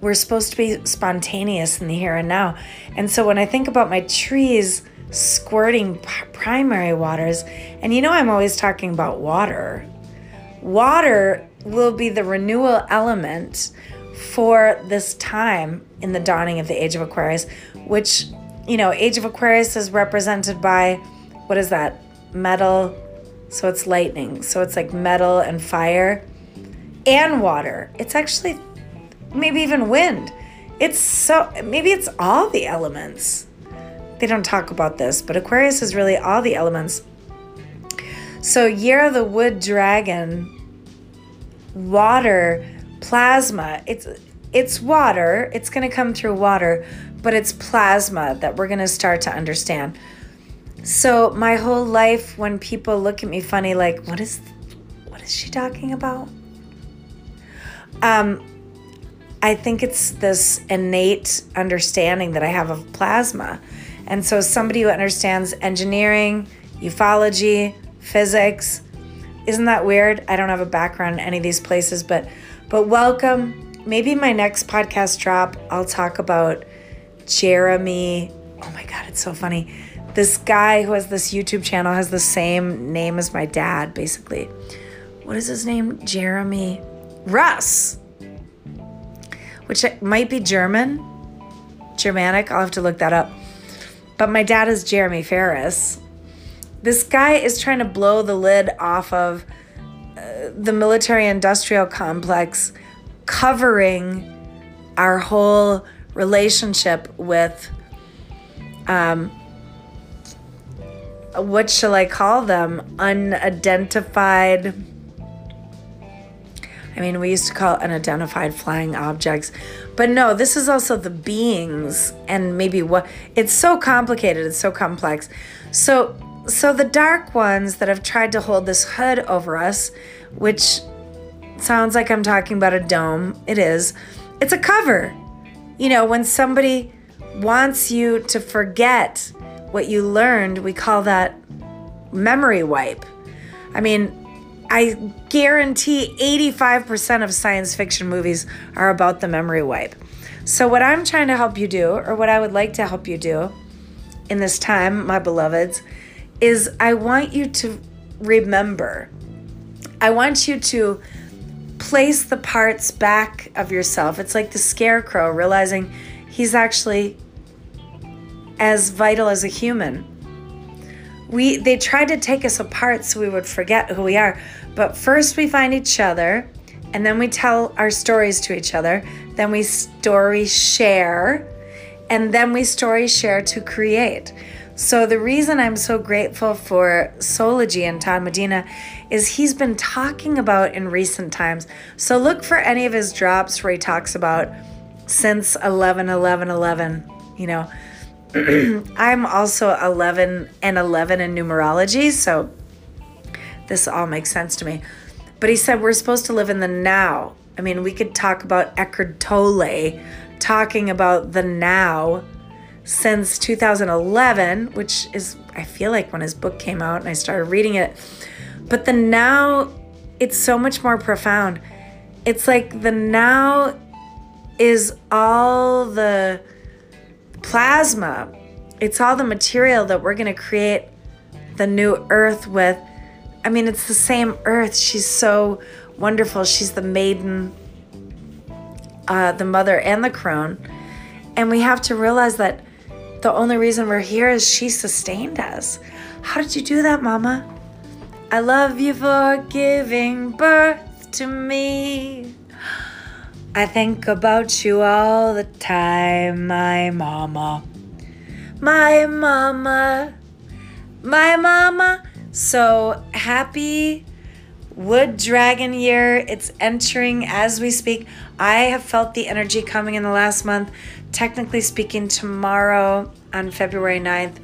we're supposed to be spontaneous in the here and now. And so when I think about my trees squirting primary waters, and you know, I'm always talking about water, water will be the renewal element for this time in the dawning of the age of Aquarius, which you know, Age of Aquarius is represented by what is that? Metal. So it's lightning. So it's like metal and fire and water. It's actually maybe even wind. It's so maybe it's all the elements. They don't talk about this, but Aquarius is really all the elements. So Year of the Wood Dragon, water, plasma. It's it's water. It's going to come through water, but it's plasma that we're going to start to understand. So my whole life when people look at me funny like what is what is she talking about? Um I think it's this innate understanding that I have of plasma. And so somebody who understands engineering, ufology, physics, isn't that weird? I don't have a background in any of these places, but but welcome. Maybe my next podcast drop, I'll talk about Jeremy. Oh my God, it's so funny. This guy who has this YouTube channel has the same name as my dad, basically. What is his name? Jeremy Russ, which might be German, Germanic. I'll have to look that up. But my dad is Jeremy Ferris. This guy is trying to blow the lid off of uh, the military industrial complex, covering our whole relationship with um, what shall I call them? Unidentified. I mean, we used to call unidentified flying objects. But no, this is also the beings and maybe what it's so complicated, it's so complex. So so the dark ones that have tried to hold this hood over us, which sounds like I'm talking about a dome, it is. It's a cover. You know, when somebody wants you to forget what you learned, we call that memory wipe. I mean, I guarantee 85% of science fiction movies are about the memory wipe. So, what I'm trying to help you do, or what I would like to help you do in this time, my beloveds, is I want you to remember. I want you to place the parts back of yourself. It's like the scarecrow realizing he's actually as vital as a human. We they tried to take us apart so we would forget who we are. But first we find each other and then we tell our stories to each other. Then we story share and then we story share to create. So the reason I'm so grateful for Soulogy and Todd Medina is he's been talking about in recent times. So look for any of his drops where he talks about since 11 11 11, you know. I'm also 11 and 11 in numerology, so this all makes sense to me. But he said we're supposed to live in the now. I mean, we could talk about Eckhart Tolle talking about the now since 2011, which is, I feel like, when his book came out and I started reading it. But the now, it's so much more profound. It's like the now is all the plasma, it's all the material that we're going to create the new earth with. I mean, it's the same earth. She's so wonderful. She's the maiden, uh, the mother, and the crone. And we have to realize that the only reason we're here is she sustained us. How did you do that, Mama? I love you for giving birth to me. I think about you all the time, my mama. My mama. My mama. So happy Wood Dragon year. It's entering as we speak. I have felt the energy coming in the last month technically speaking, tomorrow on February 9th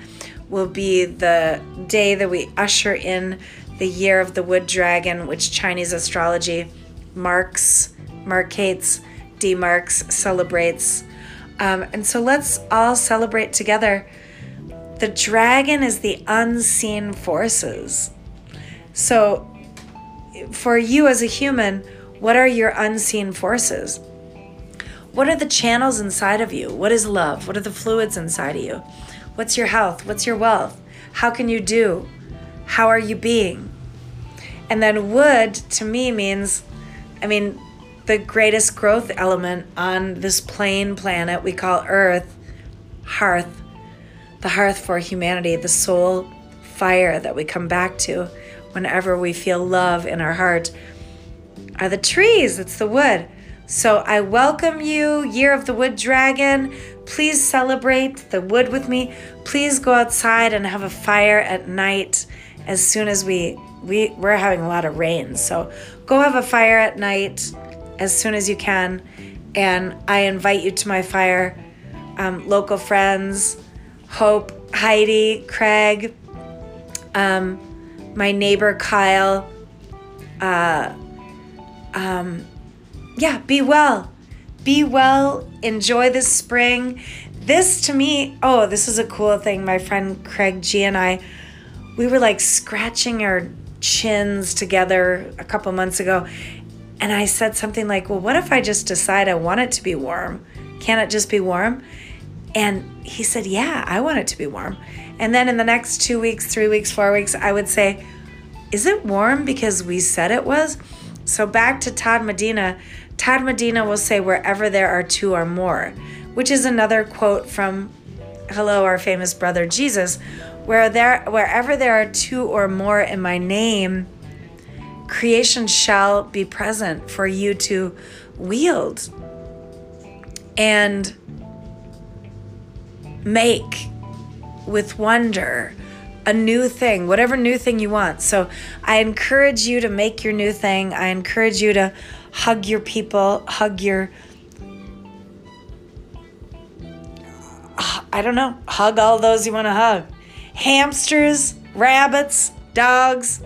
will be the day that we usher in the year of the wood dragon, which Chinese astrology marks, markates, demarks, celebrates. Um, and so let's all celebrate together. The dragon is the unseen forces. So, for you as a human, what are your unseen forces? What are the channels inside of you? What is love? What are the fluids inside of you? What's your health? What's your wealth? How can you do? How are you being? And then wood to me means, I mean, the greatest growth element on this plain planet we call Earth, hearth, the hearth for humanity, the soul fire that we come back to whenever we feel love in our heart, are the trees. It's the wood. So I welcome you, Year of the Wood Dragon. Please celebrate the wood with me. Please go outside and have a fire at night as soon as we, we we're having a lot of rain. So go have a fire at night as soon as you can. And I invite you to my fire. Um, local friends, Hope, Heidi, Craig, um, my neighbor Kyle, uh, um, yeah, be well. Be well. Enjoy this spring. This to me, oh, this is a cool thing. My friend Craig G and I, we were like scratching our chins together a couple months ago. And I said something like, well, what if I just decide I want it to be warm? Can it just be warm? And he said, yeah, I want it to be warm. And then in the next two weeks, three weeks, four weeks, I would say, is it warm because we said it was? So back to Todd Medina Todd Medina will say, wherever there are two or more, which is another quote from Hello, our famous brother Jesus, where there wherever there are two or more in my name, creation shall be present for you to wield and make with wonder a new thing, whatever new thing you want. So I encourage you to make your new thing. I encourage you to hug your people, hug your I don't know, hug all those you want to hug. Hamsters, rabbits, dogs,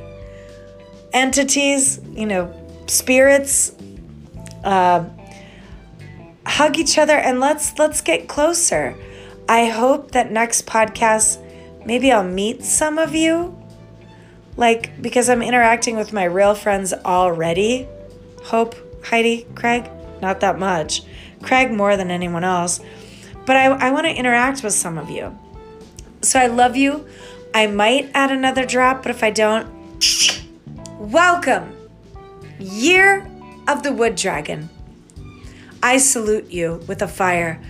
entities, you know, spirits. Uh, hug each other and let's let's get closer. I hope that next podcast maybe I'll meet some of you Like, because I'm interacting with my real friends already. Hope, Heidi, Craig, not that much. Craig more than anyone else. But I, I want to interact with some of you. So I love you. I might add another drop, but if I don't, welcome. Year of the Wood Dragon. I salute you with a fire.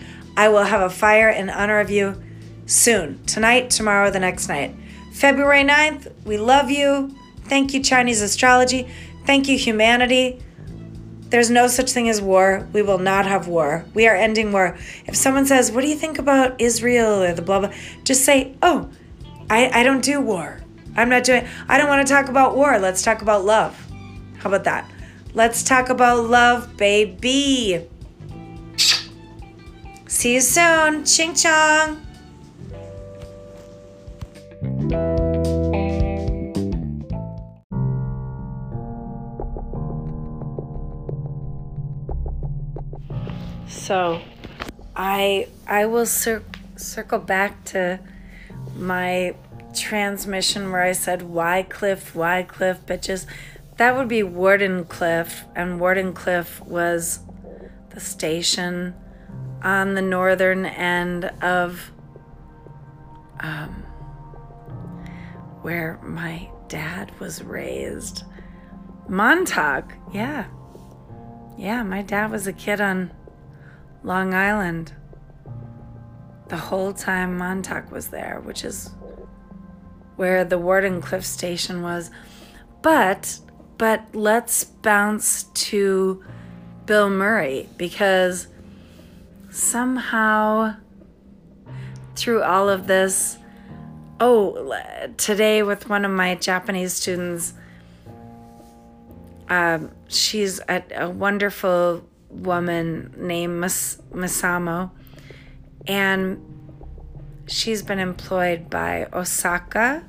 I will have a fire in honor of you soon. Tonight, tomorrow, the next night. February 9th, we love you. Thank you, Chinese astrology. Thank you, humanity. There's no such thing as war. We will not have war. We are ending war. If someone says, What do you think about Israel or the blah blah, just say, Oh, I, I don't do war. I'm not doing I don't want to talk about war. Let's talk about love. How about that? Let's talk about love, baby. See you soon. Ching chong. So, I I will cir- circle back to my transmission where I said Wycliffe, Wycliffe, bitches. That would be Wardenclyffe, and Wardenclyffe was the station on the northern end of um, where my dad was raised. Montauk, yeah. Yeah, my dad was a kid on Long Island the whole time Montauk was there, which is where the Wardenclyffe station was. But but let's bounce to Bill Murray because somehow through all of this oh today with one of my Japanese students um, she's a, a wonderful woman named Mas- Masamo, and she's been employed by Osaka,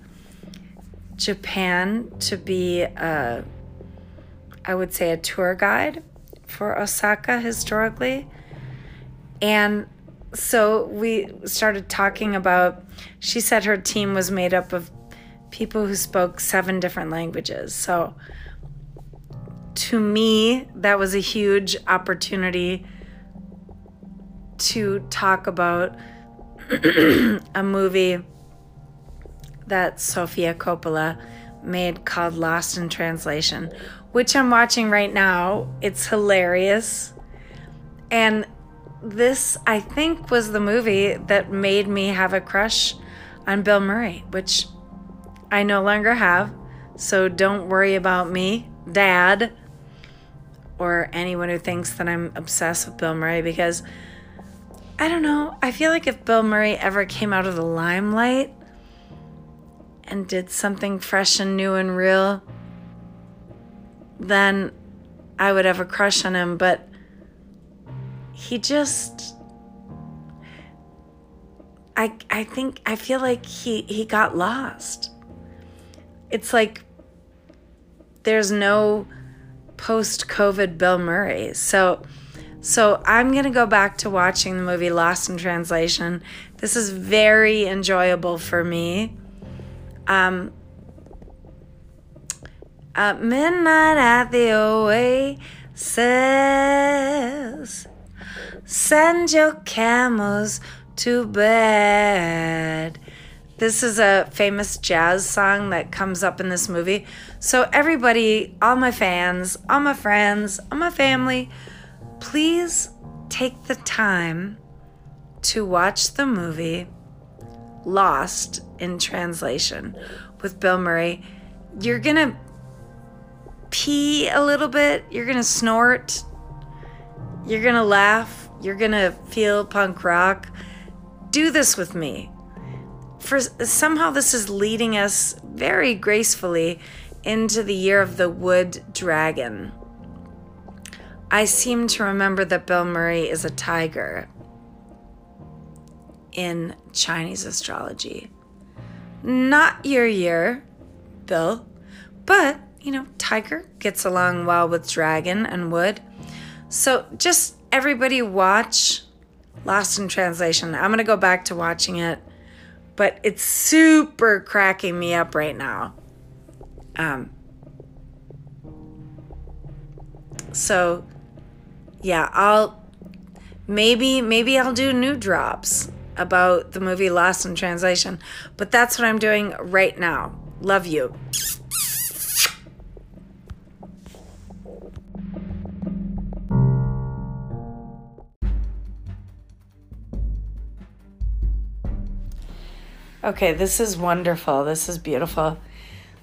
Japan, to be a, I would say, a tour guide for Osaka historically. And so we started talking about, she said her team was made up of people who spoke seven different languages. So to me, that was a huge opportunity to talk about a movie that Sofia Coppola made called Lost in Translation, which I'm watching right now. It's hilarious. And this, I think, was the movie that made me have a crush on Bill Murray, which I no longer have. So don't worry about me, Dad or anyone who thinks that I'm obsessed with Bill Murray because I don't know. I feel like if Bill Murray ever came out of the limelight and did something fresh and new and real, then I would have a crush on him. But he just. I, I think I feel like he, he got lost. It's like there's no post COVID Bill Murray. So so I'm going to go back to watching the movie Lost in Translation. This is very enjoyable for me. Um at midnight at the oasis, send your camels to bed. This is a famous jazz song that comes up in this movie. So, everybody, all my fans, all my friends, all my family, please take the time to watch the movie Lost in Translation with Bill Murray. You're going to pee a little bit, you're going to snort, you're going to laugh, you're to feel punk rock. Do this with me for somehow this is leading us very gracefully into the year of the wood dragon. I seem to remember that Bill Murray is a tiger in Chinese astrology. Not your year, Bill, but you know, tiger gets along well with dragon and wood. So just everybody watch Lost in Translation. I'm going to go back to watching it but it's super cracking me up right now. Um, so, yeah, I'll maybe maybe I'll do new drops about the movie Lost in Translation, but that's what I'm doing right now. Love you. Okay, this is wonderful. This is beautiful.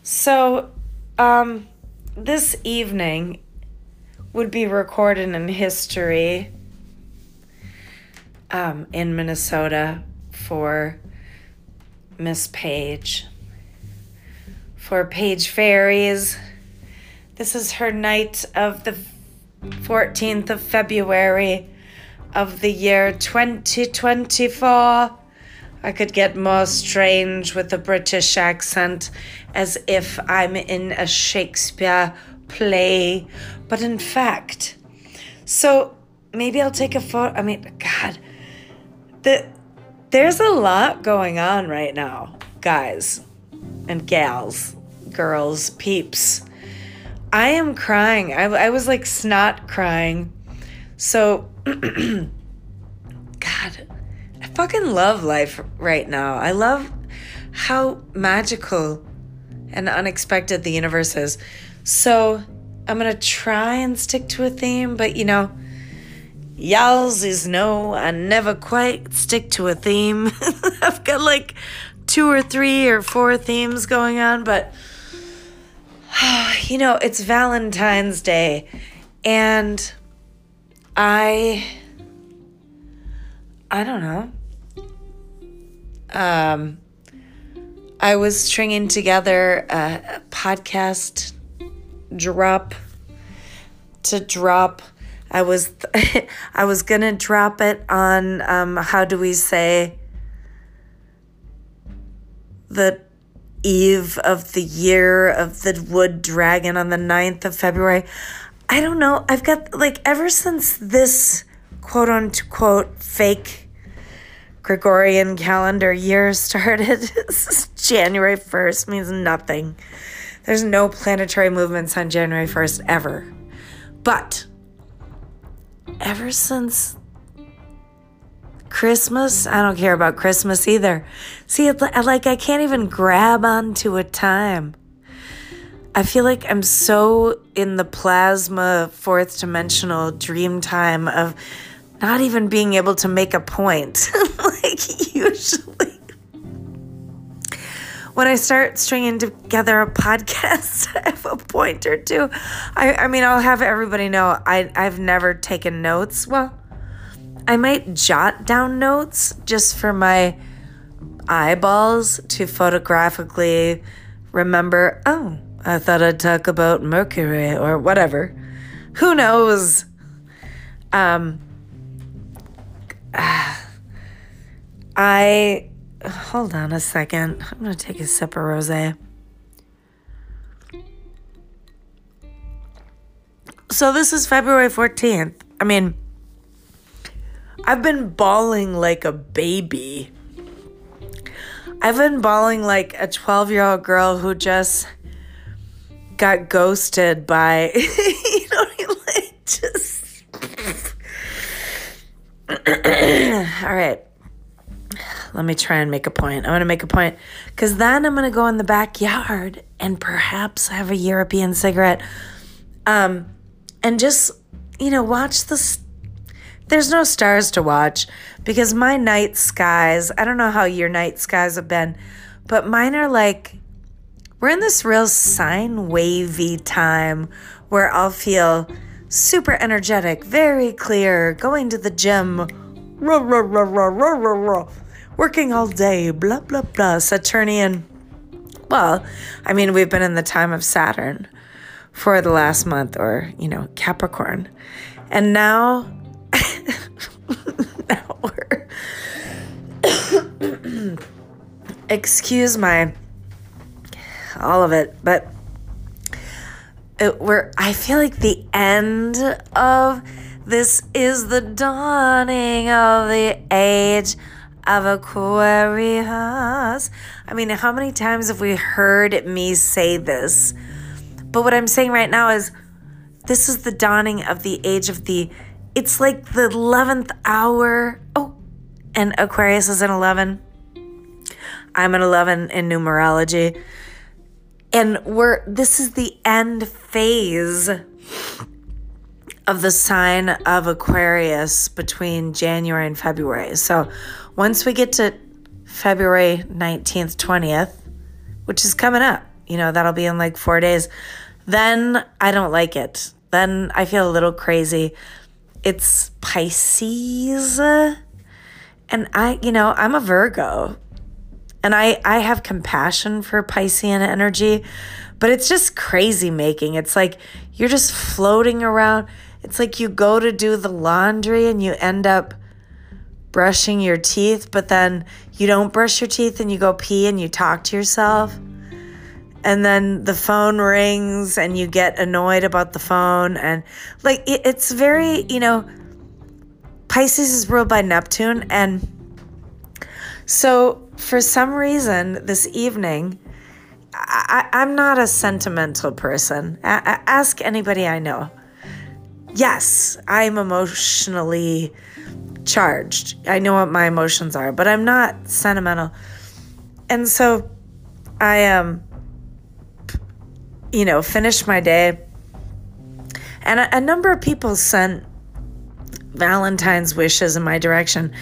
So, um, this evening would be recorded in history um, in Minnesota for Miss Paige. For Paige Ferris. This is her night of the 14th of February of the year 2024. I could get more strange with a British accent as if I'm in a Shakespeare play. But in fact, so maybe I'll take a photo. I mean, God, the, there's a lot going on right now, guys and gals, girls, peeps. I am crying. I, I was like snot crying. So, God, fucking love life right now. I love how magical and unexpected the universe is. So I'm gonna try and stick to a theme, but you know, y'all's is no, I never quite stick to a theme. I've got like two or three or four themes going on, but you know, it's Valentine's Day and I I don't know. Um, I was stringing together a, podcast drop to drop. I was I was gonna drop it on um, how do we say the eve of the year of the wood dragon on the 9th of February. I don't know. I've got like ever since this quote unquote fake Gregorian calendar year started, January 1st means nothing. There's no planetary movements on January 1st ever. But ever since Christmas, I don't care about Christmas either. See, like I can't even grab onto a time. I feel like I'm so in the plasma fourth dimensional dream time of not even being able to make a point. like, usually, when I start stringing together a podcast, I have a point or two. I, I mean, I'll have everybody know I, I've never taken notes. Well, I might jot down notes just for my eyeballs to photographically remember, oh, I thought I'd talk about Mercury or whatever. Who knows? Um, I hold on a second. I'm gonna take a sip of rosé. So this is February 14th. I mean, I've been bawling like a baby. I've been bawling like a 12 year old girl who just got ghosted by, you know, like just. All right. Let me try and make a point. I'm going to make a point because then I'm going to go in the backyard and perhaps have a European cigarette um, and just, you know, watch this. There's no stars to watch because my night skies, I don't know how your night skies have been, but mine are like, we're in this real sine wavy time where I'll feel super energetic, very clear, going to the gym, rah, rah, rah, rah, rah, rah, rah, working all day, blah, blah, blah, Saturnian. Well, I mean, we've been in the time of Saturn for the last month, or, you know, Capricorn. And now, now we're, excuse my, all of it, but it, we're I feel like the end of this is the dawning of the age of Aquarius. I mean, how many times have we heard me say this? But what I'm saying right now is this is the dawning of the age of the, it's like the 11th hour. Oh, and Aquarius is an 11. I'm an 11 in numerology. And we're, this is the end phase of the sign of Aquarius between January and February. So once we get to February 19th, 20th, which is coming up, you know, that'll be in like four days, then I don't like it. Then I feel a little crazy. It's Pisces. And I, you know, I'm a Virgo. And I, I have compassion for Piscean energy, but it's just crazy making. It's like you're just floating around it's like you go to do the laundry and you end up brushing your teeth, but then you don't brush your teeth and you go pee and you talk to yourself. And then the phone rings and you get annoyed about the phone. And like it, it's very, you know, Pisces is ruled by Neptune. And so for some reason this evening, I, am not a sentimental person. A- ask anybody I know yes, I'm emotionally charged. I know what my emotions are, but I'm not sentimental. And so I um you know, finished my day. And a, a number of people sent Valentine's wishes in my direction.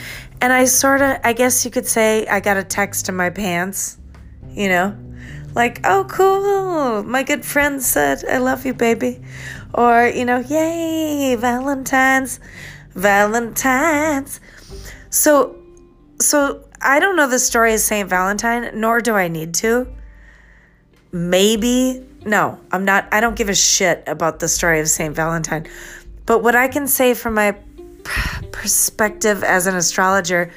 And I sort of, I guess you could say, I got a text in my pants, you know, like, oh, cool. My good friend said, I love you, baby. Or, you know, yay, Valentine's, Valentine's. So, so I don't know the story of St. Valentine, nor do I need to. Maybe, no, I'm not, I don't give a shit about the story of St. Valentine. But what I can say from my perspective as an astrologer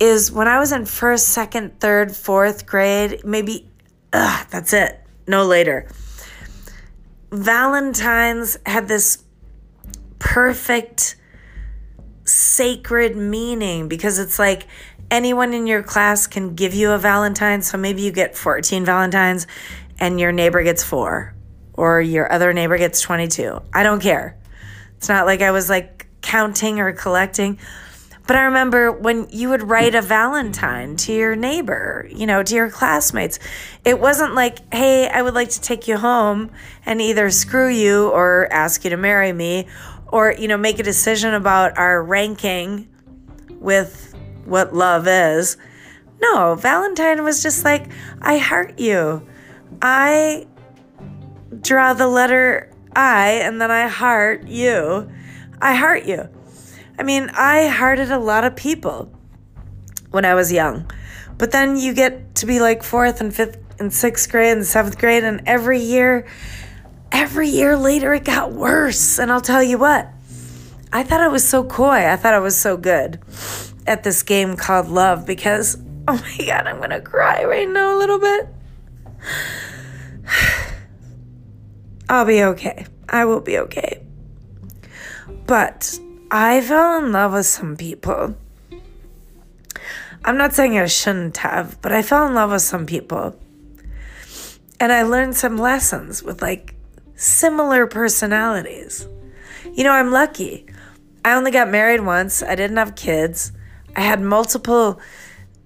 is when I was in first, second, third, fourth grade, maybe, ugh, that's it, no later. Valentine's had this perfect sacred meaning because it's like anyone in your class can give you a Valentine. So maybe you get 14 Valentines and your neighbor gets four or your other neighbor gets 22. I don't care. It's not like I was like counting or collecting. But I remember when you would write a Valentine to your neighbor, you know, to your classmates. It wasn't like, hey, I would like to take you home and either screw you or ask you to marry me or, you know, make a decision about our ranking with what love is. No, Valentine was just like, I heart you. I draw the letter I and then I heart you. I heart you. I mean, I hearted a lot of people when I was young. But then you get to be like fourth and fifth and sixth grade and seventh grade, and every year, every year later, it got worse. And I'll tell you what, I thought I was so coy. I thought I was so good at this game called love because, oh my God, I'm gonna cry right now a little bit. I'll be okay. I will be okay. But I fell in love with some people. I'm not saying I shouldn't have, but I fell in love with some people. And I learned some lessons with like similar personalities. You know, I'm lucky. I only got married once, I didn't have kids. I had multiple,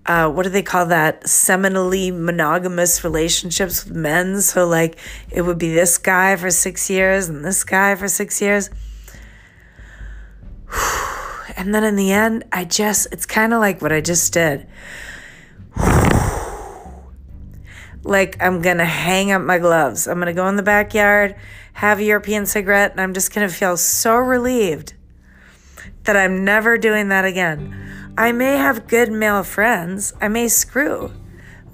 uh, what do they call that? Seminally monogamous relationships with men. So, like, it would be this guy for six years and this guy for six years. And then in the end, I just, it's kind of like what I just did. Like, I'm going to hang up my gloves. I'm going to go in the backyard, have a European cigarette, and I'm just going to feel so relieved that I'm never doing that again. I may have good male friends, I may screw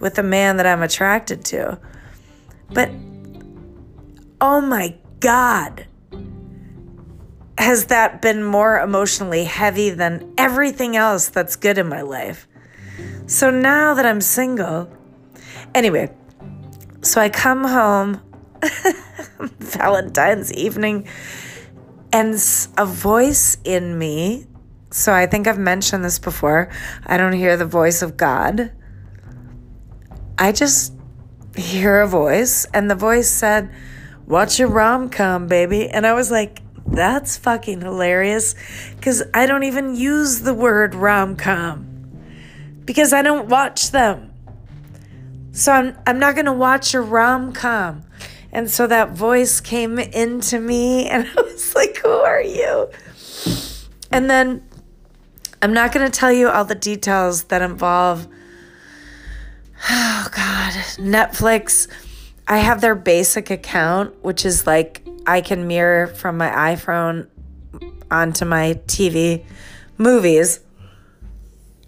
with a man that I'm attracted to, but oh my God has that been more emotionally heavy than everything else that's good in my life. So now that I'm single, anyway, so I come home Valentine's evening, and a voice in me So I think I've mentioned this before. I don't hear the voice of God. I just hear a voice, and the voice said, Watch your rom com, baby. And I was like, That's fucking hilarious because I don't even use the word rom com because I don't watch them. So I'm, I'm not going to watch a rom com. And so that voice came into me, and I was like, Who are you? And then I'm not going to tell you all the details that involve, oh God, Netflix. I have their basic account, which is like I can mirror from my iPhone onto my TV movies.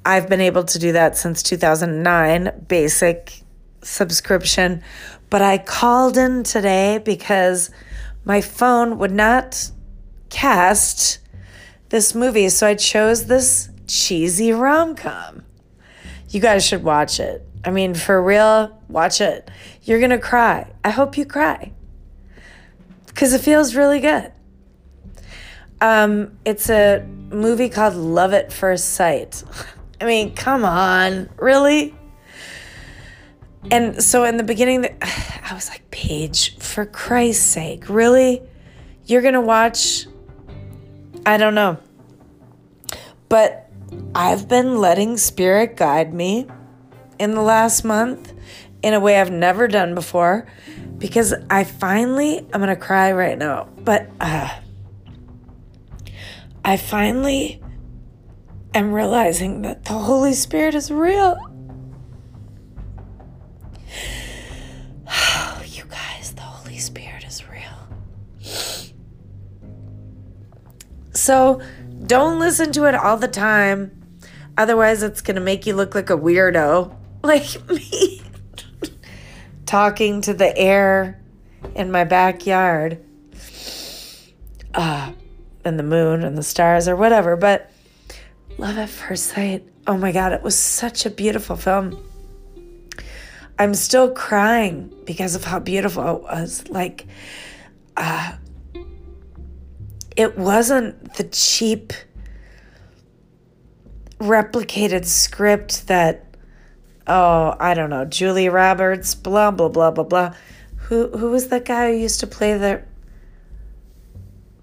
I've been able to do that since 2009, basic subscription. But I called in today because my phone would not cast this movie. So I chose this cheesy rom com. You guys should watch it. I mean, for real, watch it. You're going to cry. I hope you cry because it feels really good. Um, it's a movie called Love at First Sight. I mean, come on, really? And so in the beginning, I was like, Paige, for Christ's sake, really? You're going to watch? I don't know. But I've been letting Spirit guide me in the last month in a way I've never done before because I finally, I'm going to cry right now, but uh, I finally am realizing that the Holy Spirit is real. you guys, the Holy Spirit is real. So don't listen to it all the time. Otherwise, it's going to make you look like a weirdo, like me, talking to the air in my backyard, uh, and the moon and the stars or whatever. But Love at First Sight, oh my God, it was such a beautiful film. I'm still crying because of how beautiful it was. Like, uh, it wasn't the cheap replicated script that oh i don't know Julie roberts blah blah blah blah blah who who was that guy who used to play the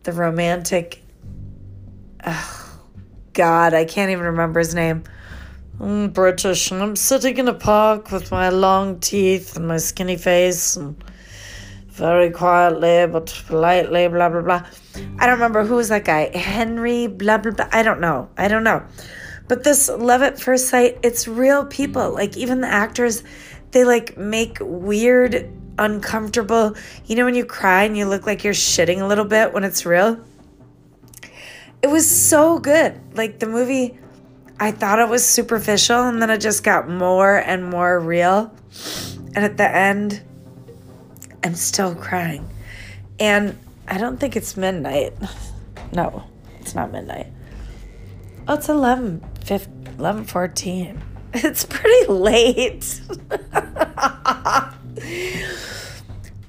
the romantic oh god i can't even remember his name I'm british and i'm sitting in a park with my long teeth and my skinny face and very quietly but politely, blah, blah, blah. I don't remember who was that guy. Henry, blah, blah, blah. I don't know. I don't know. But this love at first sight, it's real people. Mm. Like, even the actors, they like make weird, uncomfortable. You know, when you cry and you look like you're shitting a little bit when it's real? It was so good. Like, the movie, I thought it was superficial, and then it just got more and more real. And at the end, I'm still crying. And I don't think it's midnight. No, it's not midnight. Oh, it's 11, 15, 11 14. It's pretty late.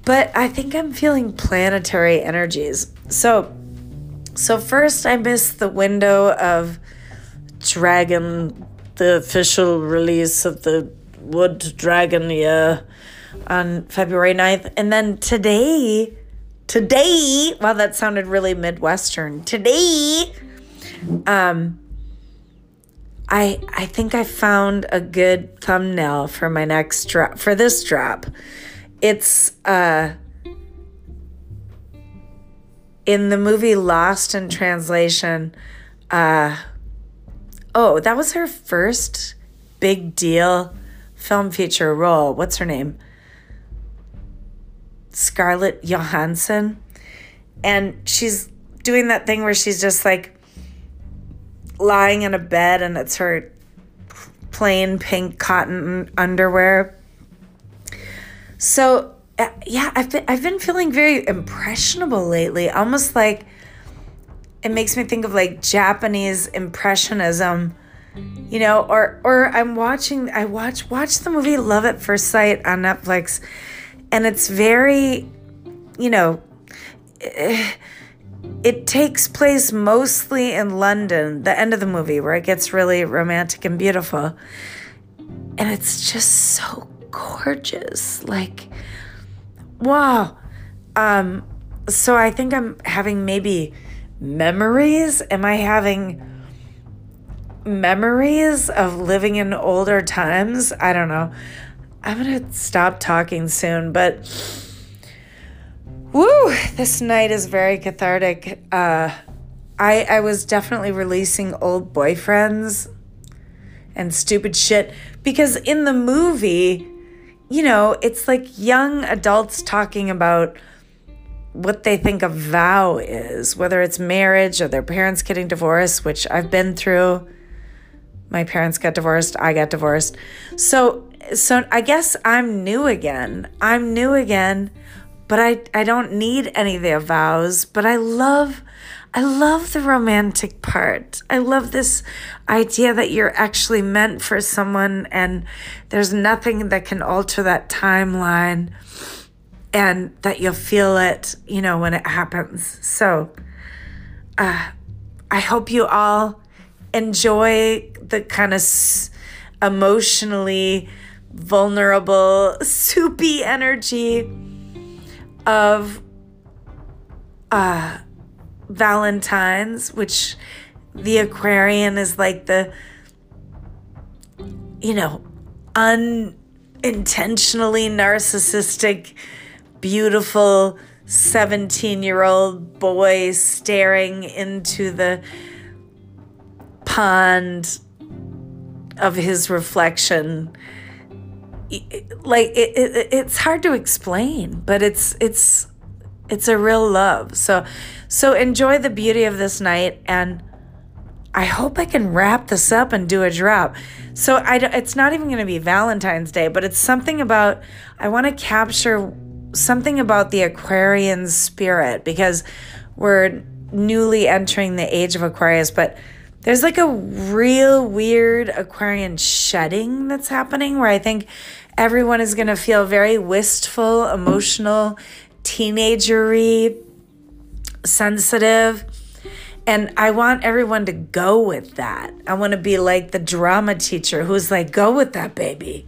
but I think I'm feeling planetary energies. So, so first I missed the window of Dragon, the official release of the Wood Dragon, yeah on February 9th. And then today, today, wow, that sounded really Midwestern. Today, um, I I think I found a good thumbnail for my next drop for this drop. It's uh in the movie Lost in Translation, uh oh, that was her first big deal film feature role. What's her name? Scarlett Johansson. And she's doing that thing where she's just like lying in a bed and it's her plain pink cotton underwear. So, uh, yeah, I've been, I've been feeling very impressionable lately, almost like it makes me think of like Japanese impressionism you know or or i'm watching i watch watch the movie love at first sight on netflix and it's very, you know, it takes place mostly in London, the end of the movie, where it gets really romantic and beautiful. And it's just so gorgeous. Like, wow. Um, so I think I'm having maybe memories. Am I having memories of living in older times? I don't know. I'm going to stop talking soon, but woo, this night is very cathartic. Uh, I, I was definitely releasing old boyfriends and stupid shit because in the movie, you know, it's like young adults talking about what they think a vow is, whether it's marriage or their parents getting divorced, which I've been through. My parents got divorced, I got divorced. So so I guess I'm new again. I'm new again, but I I don't need any of the vows, but I love I love the romantic part. I love this idea that you're actually meant for someone and there's nothing that can alter that timeline and that you'll feel it, you know, when it happens. So, uh, I hope you all enjoy the kind of s- emotionally vulnerable, soupy energy of uh, Valentine's, which the Aquarian is like the, you know, unintentionally narcissistic beautiful 17 year old boy staring into the pond of his reflection like it, it, it's hard to explain but it's it's it's a real love. So so enjoy the beauty of this night and i hope i can wrap this up and do a drop. So i it's not even going to be valentine's day but it's something about i want to capture something about the Aquarian spirit because we're newly entering the age of Aquarius, but there's like a real weird Aquarian shedding that's happening where I think everyone is going to feel very wistful, emotional, teenagery, sensitive. And I want everyone to go with that. I want to be like the drama teacher who's like, go with that, baby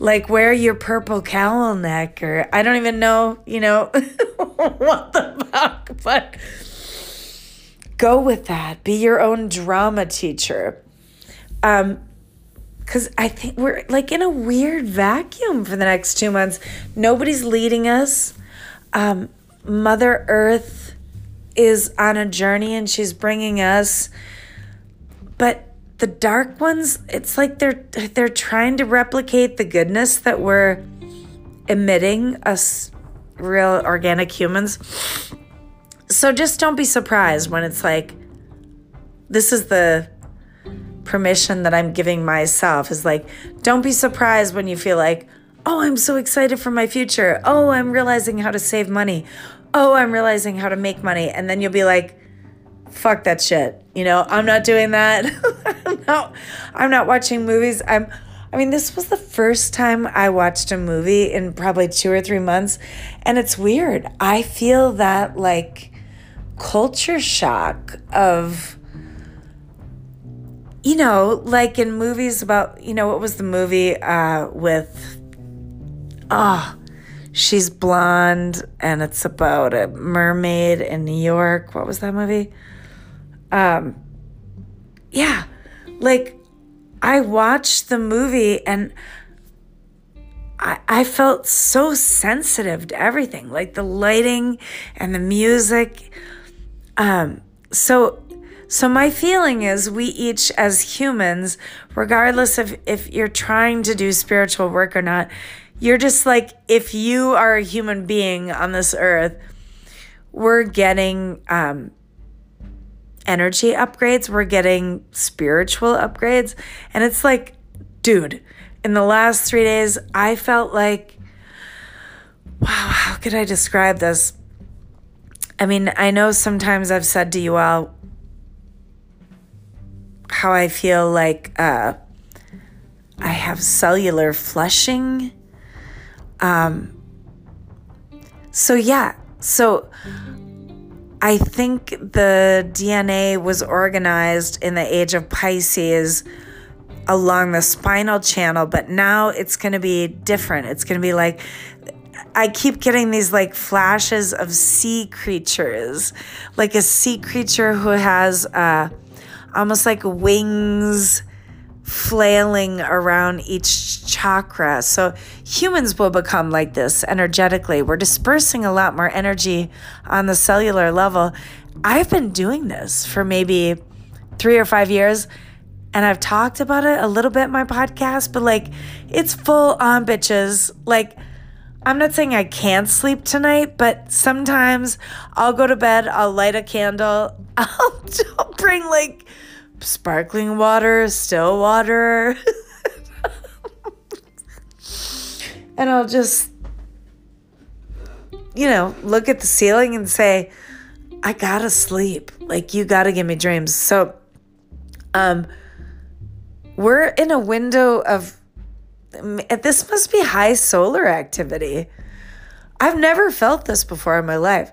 like wear your purple cowl neck or I don't even know, you know, what the fuck, but go with that. Be your own drama teacher. Um cuz I think we're like in a weird vacuum for the next 2 months. Nobody's leading us. Um Mother Earth is on a journey and she's bringing us but the dark ones, it's like they're they're trying to replicate the goodness that we're emitting us real organic humans. So just don't be surprised when it's like this is the permission that I'm giving myself is like don't be surprised when you feel like oh I'm so excited for my future. Oh, I'm realizing how to save money. Oh, I'm realizing how to make money and then you'll be like fuck that shit. You know, I'm not doing that. Not I'm not watching movies. I'm I mean, this was the first time I watched a movie in probably 2 or 3 months, and it's weird. I feel that like culture shock of you know, like in movies about, you know, what was the movie uh with oh, she's blonde and it's about a mermaid in New York. What was that movie? um yeah like i watched the movie and I, I felt so sensitive to everything like the lighting and the music um so so my feeling is we each as humans regardless of if you're trying to do spiritual work or not you're just like if you are a human being on this earth we're getting um energy upgrades, we're getting spiritual upgrades. And it's like, dude, in the last three days, I felt like, wow, how could I describe this? I mean, I know sometimes I've said to you all how I feel like uh, I have cellular flushing. Um, so, yeah, so I think the DNA was organized in the age of Pisces along the spinal channel, but now it's going to be different. It's going to be like I keep getting these like flashes of sea creatures, like a sea creature who has uh, almost like wings flailing around each chakra. So humans will become like this energetically. We're dispersing a lot more energy on the cellular level. I've been doing this for maybe three or five years. And I've talked about it a little bit in my podcast, but like it's full on bitches. Like, I'm not saying I can't sleep tonight, but sometimes I'll go to bed, I'll light a candle, I'll, I'll bring like sparkling water, still water. and I'll just, you know, look at the ceiling and say, I gotta sleep. Like, you gotta give me dreams. So, um, we're in a window of, this must be high solar activity. I've never felt this before in my life.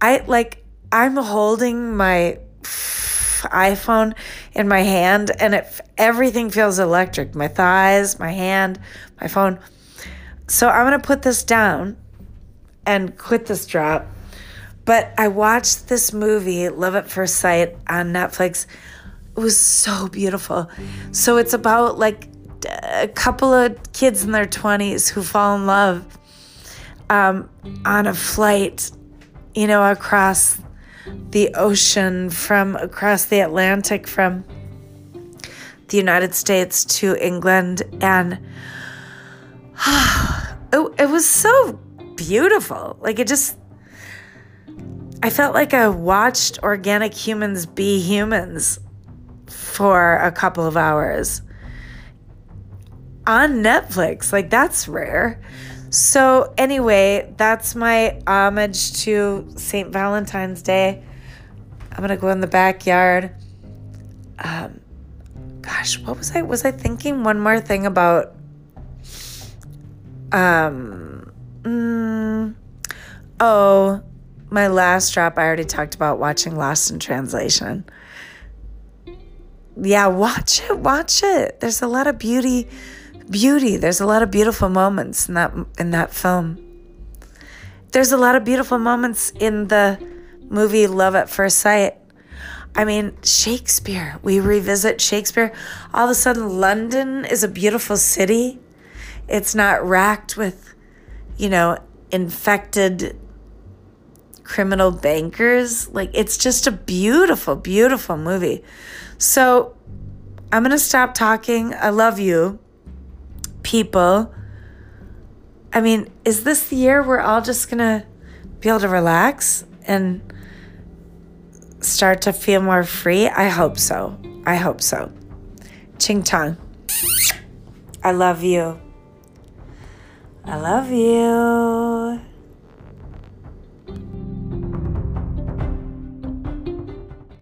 I like, I'm holding my iPhone in my hand and it everything feels electric. My thighs, my hand, my phone. So I'm going to put this down and quit this drop. But I watched this movie, Love at First Sight, on Netflix. It was so beautiful. So it's about like a couple of kids in their 20s who fall in love um, on a flight, you know, across the ocean from across the Atlantic from the United States to England. And it, it was so beautiful. Like it just, I felt like I watched organic humans be humans for a couple of hours on Netflix. Like that's rare. So, anyway, that's my homage to St. Valentine's Day. I'm going to go in the backyard. Um, gosh, what was I was I thinking one more thing about um mm, oh, my last drop I already talked about watching Lost in Translation. Yeah, watch it, watch it. There's a lot of beauty beauty. There's a lot of beautiful moments in that in that film. There's a lot of beautiful moments in the movie Love at First Sight. I mean, Shakespeare. We revisit Shakespeare. All of a sudden, London is a beautiful city. It's not racked with, you know, infected criminal bankers. Like, it's just a beautiful, beautiful movie. So, I'm going to stop talking. I love you people. I mean, is this the year we're all just going to be able to relax and start to feel more free? I hope so. I hope so. Ching Chong. I love you. I love you.